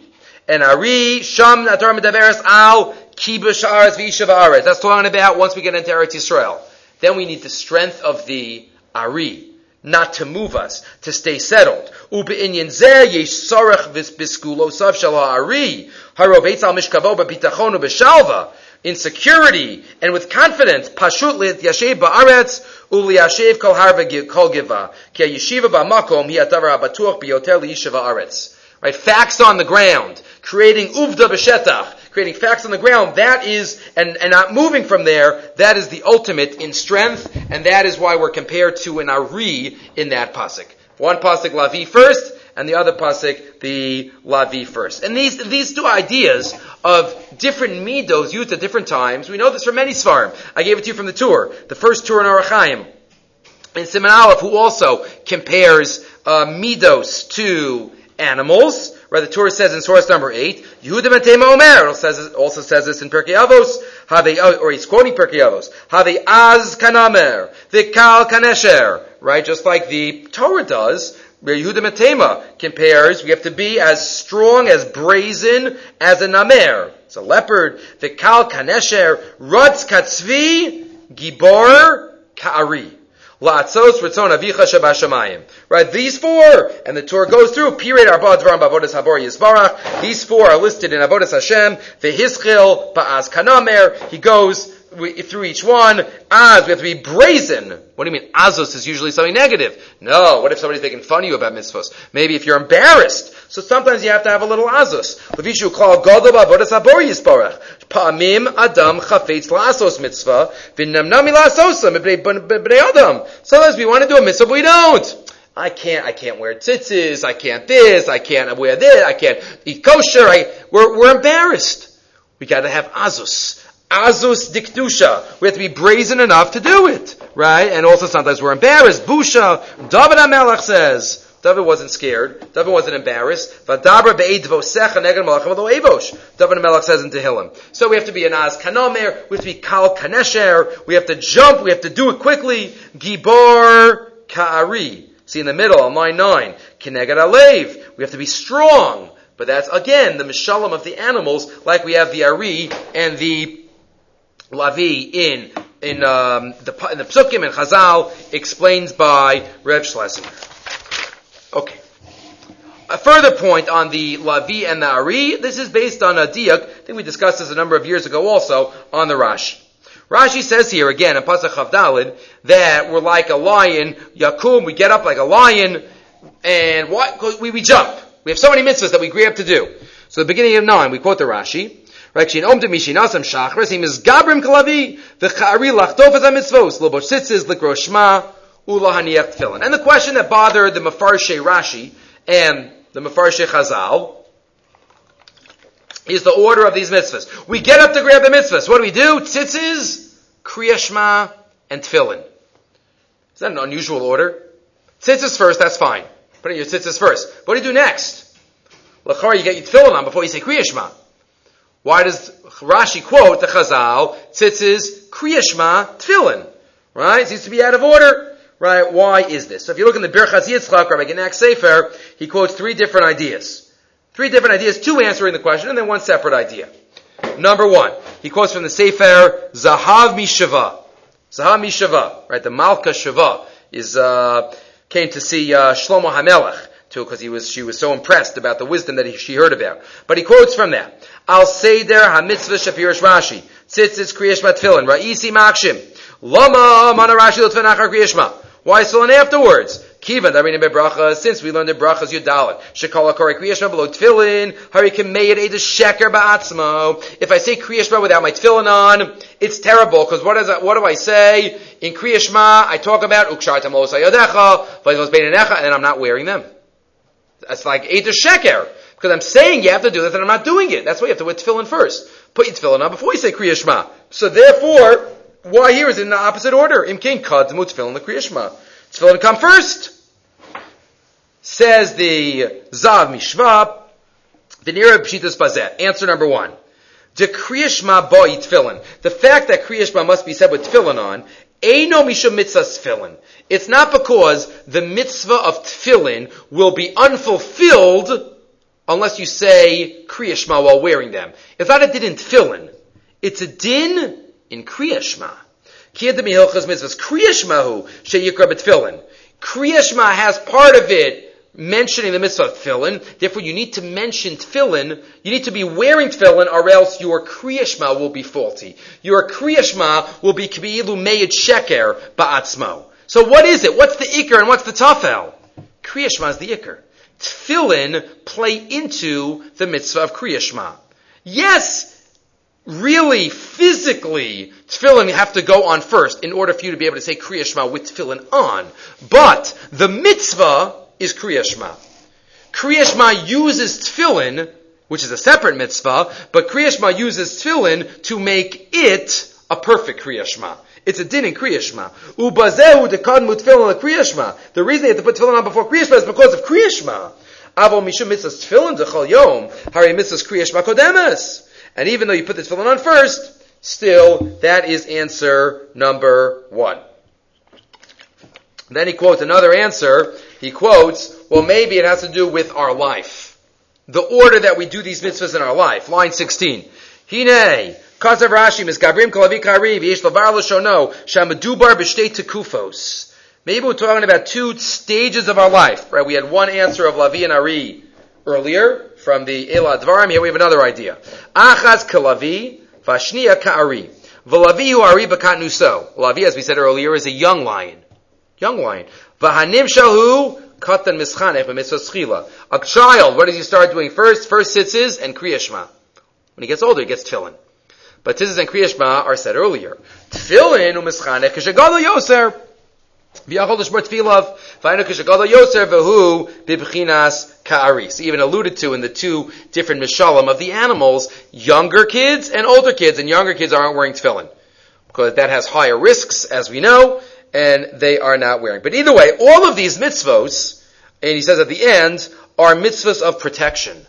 An Ari, Sham Natar Medaveres Al Kibush Aretz Vishav That's talking about once we get into Eretz Yisrael. Then we need the strength of the Ari not to move us, to stay settled. In security and with confidence, pashut lit yashev ba'aretz uli yashev kol harva kol giva ki yeshiva ba'makom hi atavar abatuach biyoter liyishiva aretz. Right, facts on the ground, creating uvda b'shetach, creating facts on the ground. That is, and, and not moving from there. That is the ultimate in strength, and that is why we're compared to an ari in that pasuk. One pasuk lavi first, and the other pasuk the lavi first. And these these two ideas of different midos used at different times, we know this from many svarim. I gave it to you from the tour, the first tour in Orach Chaim. And Simon Aleph, who also compares uh, midos to animals. Right, the Torah says in source number eight, Yehuda Matema Omer, says, also says this in Pirkei Avos, or he's quoting Pirkei Avos, they Az Kanamer, the Kal Kanesher, right, just like the Torah does, Where Yehuda Matema compares, we have to be as strong, as brazen as a namer. It's a leopard. The kal kanesher, rutz katzvi, gibor ka'ari. La'atzos ritzon avicha shabashamayim. Right, these four, and the Torah goes through, period arba bavodas habor yisbarach. These four are listed in avodas Hashem, vehischil ba'az kanamer. He goes we, through each one. Az, we have to be brazen. What do you mean? Azos is usually something negative. No, what if somebody's making fun of you about mitzvahs? Maybe if you're embarrassed. So sometimes you have to have a little azos. Levishu call. Pa'amim adam la'asos mitzvah. Sometimes we want to do a mitzvah, but we don't. I can't, I can't wear tzitzis, I can't this, I can't wear this, I can't eat kosher, I, we're, we're embarrassed. We gotta have azus. Azus diktusha. We have to be brazen enough to do it. Right? And also sometimes we're embarrassed. Busha. David HaMelech says, David wasn't scared. David wasn't embarrassed. Vadabra be'edvosecha neged malachim evosh. David HaMelech says in Tehillim. So we have to be an az kanomer. We have to be kal kanesher. We have to jump. We have to do it quickly. Gibor ka'ari. See in the middle on line 9. Kineged alev. We have to be strong. But that's again the mishalim of the animals, like we have the Ari and the Lavi in in um, the in the Psukim and Chazal explains by Reb Schlesinger. Okay. A further point on the Lavi and the Ari, this is based on a diak, I think we discussed this a number of years ago also, on the Rashi. Rashi says here again in Pasach Chavdalid that we're like a lion, Yakum, we get up like a lion, and what? We, we jump. We have so many mitzvahs that we agree up to do. So the beginning of nine, we quote the Rashi. Right, Shin Om Mishinasam Shachris, he is Gabrim Kalavi, the Chari Lachtof as a mitzvos, Lobosh Sitzis, Likro Shma, Ula Haniach Tefillin. And the question that bothered the Mefarshe Rashi and the Mefarshe Chazal is the order of these mitzvahs. We get up to grab the mitzvahs. What do we do? Tzitzis, Kriyashma, and Tefillin. Is that an unusual order? Tzitzis first, that's fine. Put in your tzitzis first. What do you do next? Lachar, you get your tefillin on before you say Kriyashma. Why does Rashi quote the Chazal, tzitzis, Kriyashma, tefillin? Right? It seems to be out of order. Right? Why is this? So if you look in the Birchas Yitzchak, Rabbi Genack Sefer, he quotes three different ideas. Three different ideas, two answering the question, and then one separate idea. Number one, he quotes from the Sefer, Zahav Mishava. Zahav Mishava, right? The Malka Shava is, uh, came to see uh, Shlomo Hamelech too, because he was she was so impressed about the wisdom that he, she heard about. But he quotes from that: Al Seder Hamitzvah Shapirish Rashi Tzitzis Kriyashma Tefillin Ra'isi Makshim Lama Mana Rashi Lutfanachar Kriyashma. Why still and afterwards? Kiva Darin Bracha, since we learned the brachas Yudalit. Shekala Kore Kriyashma below Tefillin, Harikim Meyed Eda Sheker Ba'atzmo. If I say Kriyashma without my Tefillin on, it's terrible, because what, is what do I say? In Kriyashma, I talk about Ukshar Tamos Ayodecha, and I'm not wearing them. That's like Eda Sheker. Because I'm saying you have to do this and I'm not doing it. That's why you have to wear tefillin first. Put your tefillin on before you say Kriya So therefore, why here is in the opposite order? Im King Kadmu tefillin the Kriya Shema. Tefillin come first. Says the Zav Mishva, the Nira Pshitas Bazet. Answer number one. The Kriya boy tefillin. The fact that Kriya must be said with tefillin on, Eino Misha Mitzvah tefillin. It's not because the mitzvah of tefillin will be unfulfilled unless you say Kriya while wearing them. It's not a din in tefillin. It's a din in Kriya Shema. Kriya Shemahu sheyikra b'tefillin. Kriya has part of it mentioning the mitzvah of tefillin. Therefore, you need to mention tefillin. You need to be wearing tefillin, or else your kriyashma will be faulty. Your kriyashma will be kbi'ilu meyed sheker ba'atzmo. So what is it? What's the ikr and what's the tafel? Kriyashma is the ikr. Tefillin play into the mitzvah of kriyashma. Yes, really, physically, tefillin have to go on first in order for you to be able to say kriyashma with tefillin on. But the mitzvah is Kriya Shema. Kriya Shema uses tefillin, which is a separate mitzvah, but Kriya Shema uses tefillin to make it a perfect Kriya Shema. It's a din in Kriya Shema. Ubazehu dekadmu tefillin Kriya Shema. The reason they have to put tefillin on before Kriya Shema is because of Kriya Shema. Avo mishum mitzvahs tefillin dechal yom, hari mitzvahs Kriya Shema kodemes. And even though you put the tefillin on first, still, that is answer number one. Then he quotes another answer he quotes, well, maybe it has to do with our life. The order that we do these mitzvahs in our life. Line 16. Hine, Kazav Rashi, Miskabrim Kalavi Kariv, Yesh Lavar Lashono, Shamadubar B'shtei Tekufos. Maybe we're talking about two stages of our life, right? We had one answer of Lavi and Ari earlier from the Elad Dvarim. Here we have another idea. Achaz Kalavi, Vashnia Ka'ari. V'lavihu ari bakatnuso. Lavi, as we said earlier, is a young lion. Young lion. V'hanim shahu katan mischanech b'mitzvah A child, what does he start doing first? First sitzes and kriyashma. When he gets older, he gets tefillin. But tzitzis and kriyashma are said earlier. Tefillin u'mischanech k'shagalo yoser. V'yachol l'shmor tfilav. V'aynu k'shagalo yoser v'hu b'bchinas ka'aris. Even alluded to in the two different mishalim of the animals, younger kids and older kids, and younger kids aren't wearing tefillin. Because that has higher risks, as we know, and they are not wearing. But either way, all of these mitzvos, and he says at the end, are mitzvahs of protection.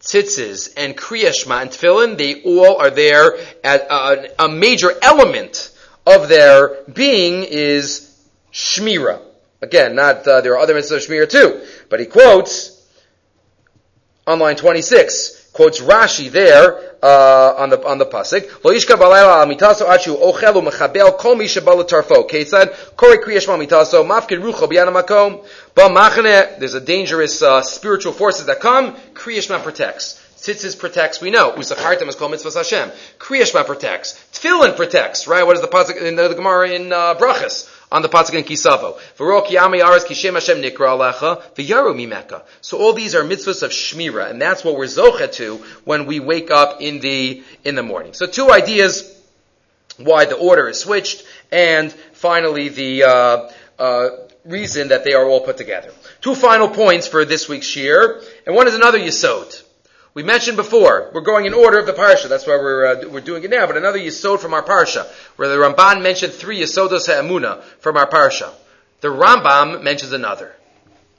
Tzitzis and kriyashma and tefillin, they all are there at a, a major element of their being is shmira. Again, not, uh, there are other mitzvahs of shmira too, but he quotes, on line 26, quotes Rashi there, uh, on the on the pasuk. Lo yishka balayla. There's a dangerous uh, spiritual forces that come. Kriyashma protects. Tzitzis protects, we know. Uzachartem is called mitzvah Hashem. Kriyashma protects. Tefillin protects, right? What is the pasuk in the, the Gemara in uh, Brachas? On the pasuk in Kisavo. So all these are mitzvahs of shmira, and that's what we're zocha to when we wake up in the in the morning. So two ideas why the order is switched, and finally the uh, uh, reason that they are all put together. Two final points for this week's shir, and one is another yisod. We mentioned before, we're going in order of the parsha. That's why we're, uh, we're doing it now. But another yisod from our parsha, where the Ramban mentioned three yisodos ha'emuna from our parsha. The Rambam mentions another.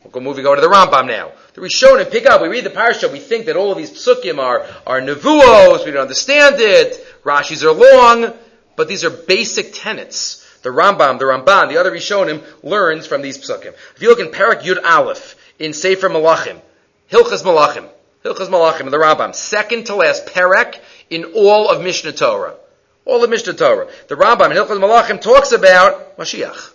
We'll go moving over to the Rambam now. The Rishonim pick up. We read the parsha. We think that all of these psukim are are nevuos. We don't understand it. Rashi's are long, but these are basic tenets. The Rambam, the Ramban, the other Rishonim learns from these psukim. If you look in Parak Yud Aleph in Sefer Malachim, Hilchas Malachim, Hilchas Malachim, the Rambam, second to last perek in all of Mishnah Torah. All of Mishnah Torah. The Rambam in Hilchas Malachim talks about Mashiach.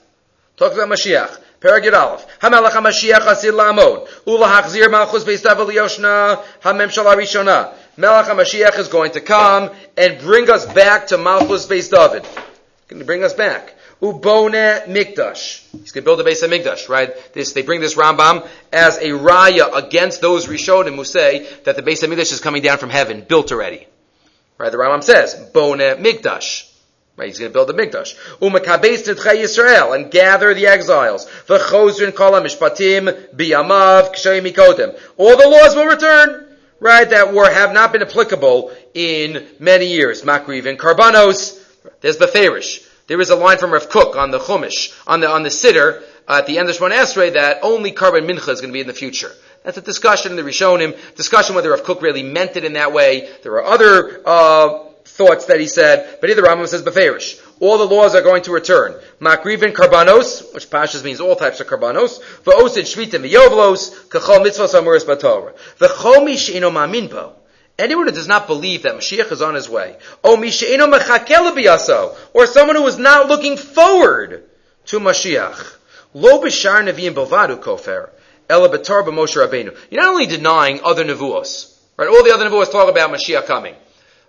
Talks about Mashiach. Perek Yud Aleph. HaMelech HaMashiach Asid La'amod. Ula Hachzir Malchus Beis David Liyoshna. HaMemshala Rishona. Melech HaMashiach is going to come and bring us back to Malchus Beis David. Going to bring us back. Ubone Mikdash. He's going to build a base of Mikdash, right? This, they bring this Rambam as a raya against those Rishonim who say that the base of Mikdash is coming down from heaven, built already. Right? The Rambam says, Bone Mikdash. Right, he's going to build a mikdash. Umakabes nitchei Yisrael and gather the exiles. V'chozrin kol mishpatim biyamav k'shayim mikodim. All the laws will return, right? That were have not been applicable in many years. Makriv and karbanos. There's beferish. There is a line from Rav Kook on the Chumash, on the, on the Siddur, uh, at the end of Shemon Esrei, that only Karban Mincha is going to be in the future. That's a discussion in the Rishonim, discussion whether Rav Kook really meant it in that way. There are other, uh, thoughts that he said, but either Rambam says Beferish. All the laws are going to return. Makrivin karbanos, which pashas means all types of karbanos. V'osid shvitim v'yovlos, kachol mitzvahs amuris b'torah. V'chol mi she'ino ma'min bo. Anyone who does not believe that Mashiach is on his way, oh, or or someone who is not looking forward to Mashiach. You're not only denying other nevuos, right? All the other nevuos talk about Mashiach coming,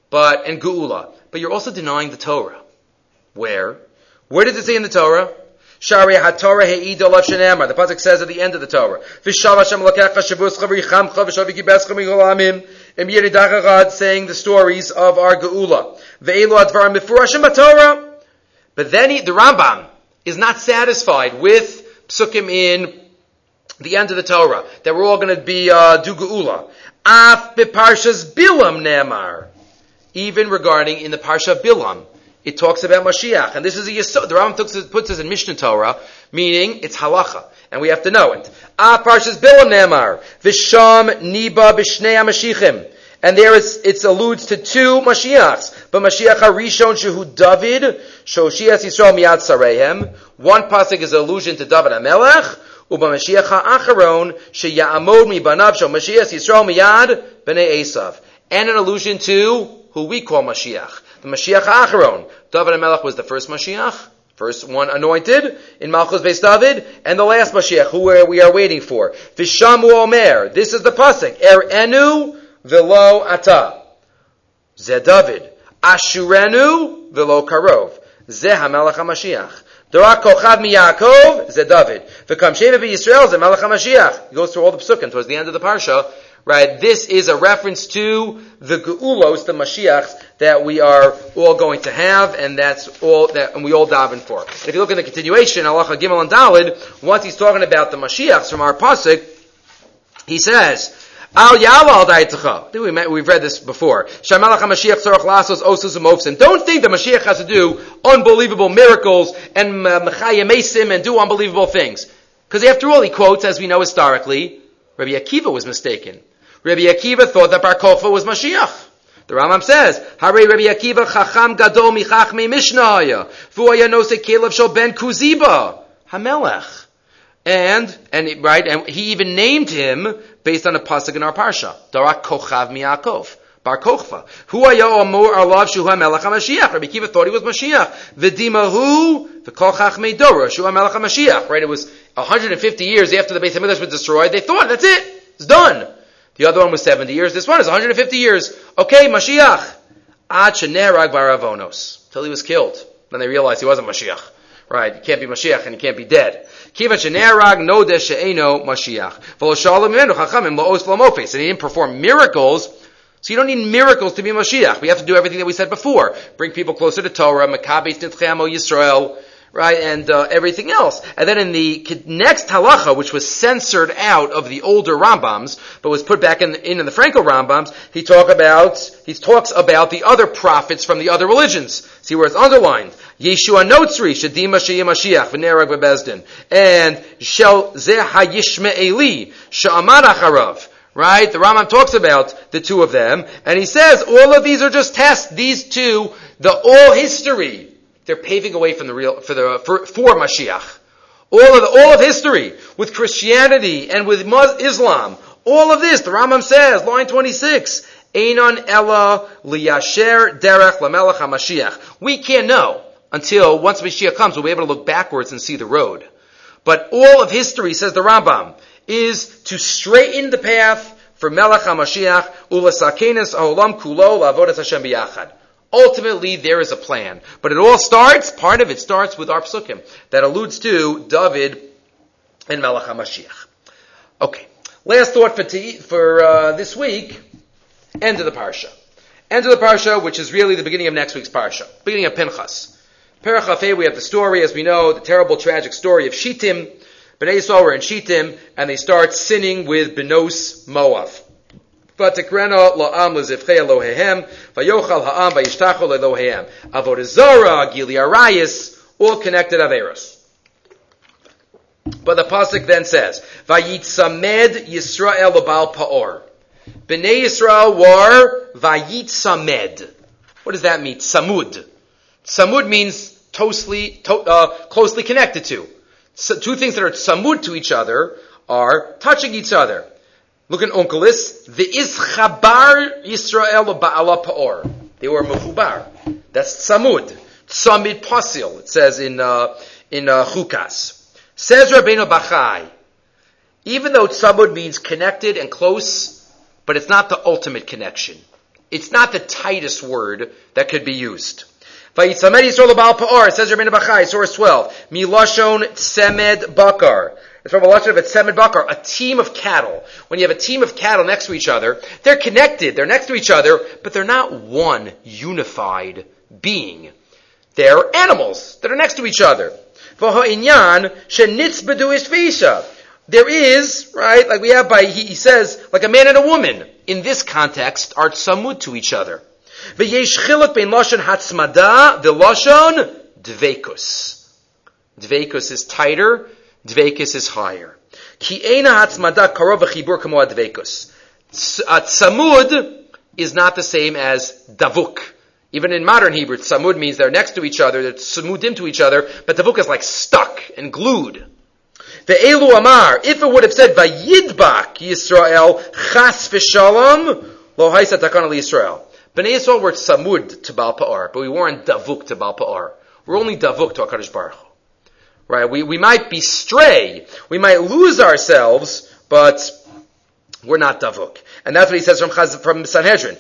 but and Geula, but you're also denying the Torah. Where? Where does it say in the Torah? The Pasuk says at the end of the Torah, Im Yeridachagad saying the stories of our Geula. Ve'elu Advarim Mifurashim HaTorah. But then he, the Rambam is not satisfied with Psukim in the end of the Torah, that we're all going to be uh, do Geula. Af Beparshas Bilam Nemar. Even regarding in the Parsha Bilam it talks about Mashiach. And this is a Yisod. The Rambam puts this in Mishnah Torah, meaning it's halacha. And we have to know it. Ah, Parshas Bilam Nemar. Visham Niba Bishnei HaMashichim. And there it's, it alludes to two Mashiachs. But Mashiach HaRishon Shehu David, Shoshias Yisrael Miyad Sarehem. One pasuk is allusion to David HaMelech. HaAcharon, Sheya'amod Mi Banav Shal Mashiach Yisrael Miyad Bnei Esav. And an allusion to who we call Mashiach. The Mashiach Acharon. David HaMelech was the first Mashiach, first one anointed in Malchus Beis David, and the last Mashiach, who we are waiting for. Vishamu Omer. This is the pasuk. Er enu velo ata. Zed David. Ashurenu velo karov. Zeh HaMelech HaMashiach. Dorak Kochav mi Yaakov, ze David. V'kam Sheva Yisrael, ze Melech HaMashiach. He goes through all the psukim towards the end of the parsha. Right, this is a reference to the Geulos, the Mashiachs, that we are all going to have, and that's all that, and we all daven for. If you look in the continuation, Allah Gimel and Dalid, once he's talking about the Mashiachs from our pasuk, he says, Al Yala al we We've read this before. Shamalach HaMashiach Tzorach Lasos Osus Umofsim. Don't think the Mashiach has to do unbelievable miracles and Mechayim Mesim and do unbelievable things. Because after all, he quotes, as we know historically, Rabbi Akiva was mistaken. Rabbi Akiva thought that Bar Kokhba was Mashiach. The Rambam says, Hare Rabbi Akiva chacham gadol michachme mishnaya, v'oya nose Caleb shal ben Kuziba, Hamelech. And, and, right, and he even named him based on a pasuk in our parsha. Darak kochav miyakov. Bar Kochva. Hu aya amor alav shu ha-melech ha-mashiach. Rabbi Kiva thought he was Mashiach. V'dima hu, v'kochach meidora, shu ha-melech ha-mashiach. Right, it was 150 years after the Beit HaMikdash was destroyed. They thought, that's it. It's done. The other one was 70 years. This one is 150 years. Okay, Mashiach. Ad shenerag baravonos. Till he was killed. Then they realized he wasn't Mashiach. Right, he can't be Mashiach and he can't be dead. Kiva shenerag no de she'eno Mashiach. And he didn't perform miracles. So you don't need miracles to be Mashiach. We have to do everything that we said before. Bring people closer to Torah, Maccabes Nitchamo Yisrael, right, and uh, everything else. And then in the next halacha, which was censored out of the older Rambams, but was put back in, in, in the Frankel Rambams, he talk about he talks about the other prophets from the other religions. See where it's underlined. Yeshua Notzri, Shadima Mashiach, V'nerag Bebezdin, and Shel Zeh HaYishme'eli, Sha'amad Acharav. Right? The Rambam talks about the two of them, and he says all of these are just tests. These two, the all history they're paving a way from the real, for the, for, for Mashiach. All of, the, all of history, with Christianity and with Islam, all of this, the Rambam says, line 26, Einon Ella liyasher derech lamelech HaMashiach. We can't know until once Mashiach comes, we'll be able to look backwards and see the road. But all of history, says the Rambam, is to straighten the path for Melech HaMashiach, ulasakenes ha'olam kulo la'avodas Hashem biyachad. Ultimately, there is a plan. But it all starts, part of it starts with our psukim that alludes to David and Melech HaMashiach. Okay. Last thought for, for uh, this week, end of the parsha. End of the parsha, which is really the beginning of next week's parsha. Beginning of Pinchas. Perachafeh, we have the story, as we know, the terrible, tragic story of Shittim. Bnei Yisrael were in Shittim, and they start sinning with Benos Moav. Vatikrena la'am lezivchei Elohehem, vayochal ha'am vayishtachol Elohehem. Avodah Gili Arayis, all connected Averos. But the pasuk then says, "Vayitzamed Yisrael lebal paor." Bnei Yisrael were vayitzamed. What does that mean? Samud. Samud means closely, to, uh, closely connected to. So two things that are samud to each other are touching each other. Look at Uncle. Onkelos. The Ischabar Yisrael Ba'ala Pa'or. They were Mechubar. That's Tzamud. Tzamid Pasil, it says in, uh, in uh, Chukas. Says Rabbeinu Bachai, even though Tzamud means connected and close, but it's not the ultimate connection. It's not the tightest word that could be used. Vayitzamed Yisrael Ba'al Pa'or, says Rabbeinu Bachai, source 12. Milashon Tzemed Bakar. It's from a lashon of a tzemed bakar, a team of cattle. When you have a team of cattle next to each other, they're connected, they're next to each other, but they're not one unified being. They're animals that are next to each other. There is, right, like we have by, he, he says, like a man and a woman, in this context, are samud to each other. Bein lashon hatzmada, the lashon dvekus. Dvekus is tighter, Dvekus is higher. Ki ena hatzmada karov v'chibur kamo dvekus. Tzamud is not the same as davuk. Even in modern Hebrew, tzamud means they're next to each other, they're tzamudim to each other, but davuk is like stuck and glued. The Elu Amar, if it would have said Vayidbak Yisrael Chas v'Shalom Lo Haisa Takana Yisrael. Bnei Yisrael were tzamud to Baal Pa'ar, but we weren't davuk to Baal Pa'ar. We're only davuk to HaKadosh Baruch. Right? We, we might be stray. We might lose ourselves, but we're not davuk. And that's what he says from, Chaz, from Sanhedrin.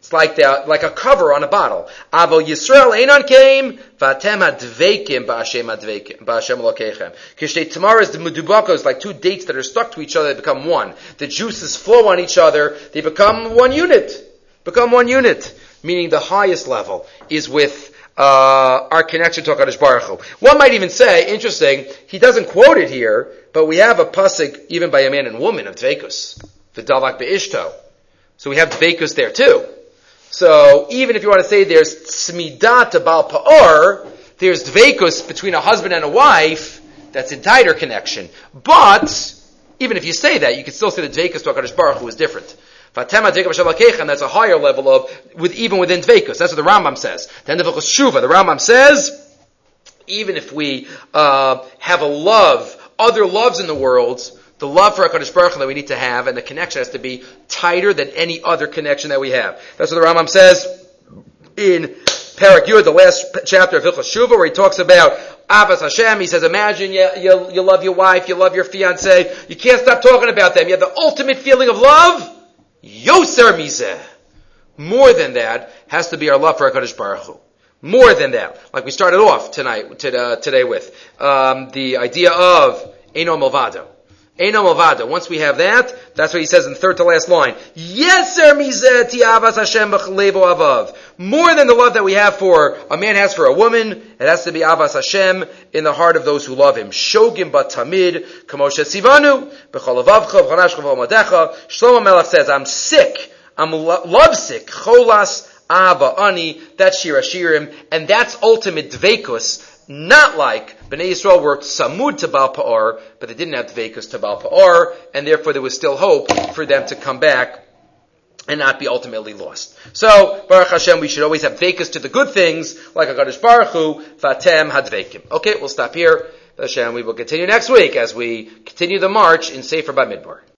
It's like the, like a cover on a bottle. Avo Yisrael einon came, vatem advekim ba'ashem advekim, ba'ashem lokechem. Kishtei tamaras the mudubakos, like two dates that are stuck to each other, they become one. The juices flow on each other, they become one unit. Become one unit. Meaning the highest level is with uh, our connection to HaKadosh Baruch Hu. One might even say, interesting, he doesn't quote it here, but we have a pasuk even by a man and woman of Dvekus, the Davak Be'ishto. So we have Dvekus there too. So even if you want to say there's to Baal Pa'or, there's Dvekus between a husband and a wife, that's in tighter connection. But, even if you say that, you can still say the Dvekus to HaKadosh Baruch Hu is different. Fatema that's a higher level of, with, even within Dvekus. That's what the Rambam says. The Shuva, the Rambam says, even if we, uh, have a love, other loves in the world, the love for HaKadosh Baruch Hu that we need to have, and the connection has to be tighter than any other connection that we have. That's what the Rambam says in Parak Yud, the last chapter of Hilchas Shuva, where he talks about Avas Hashem. He says, imagine you, you, you love your wife, you love your fiance, you can't stop talking about them. You have the ultimate feeling of love. Yoser Mizeh. More than that has to be our love for HaKadosh Baruch Hu. More than that. Like we started off tonight, today with, um, the idea of Eno Milvado. Eno. Once we have that, that's what he says in third to last line. Yeser mizet avas Hashem avav. More than the love that we have for, a man has for a woman, it has to be avas Hashem in the heart of those who love him. Shogim bat tamid, kamosha sivanu, b'cholavavcha, v'chanashcha v'omadecha. Shlomo Melech says, I'm sick, I'm lo- love sick, cholas ava ani, that's Shir HaShirim, and that's ultimate dvekus, not like Bnei Yisrael were samud to Baal Pa'or, but they didn't have Dvekus to Baal Pa'or, and therefore there was still hope for them to come back and not be ultimately lost. So, Baruch Hashem, we should always have Dvekus to the good things, like HaKadosh Baruch Hu, Fatem Hadvekim. Okay, we'll stop here. Hashem, we will continue next week as we continue the march in Sefer Bamidbar.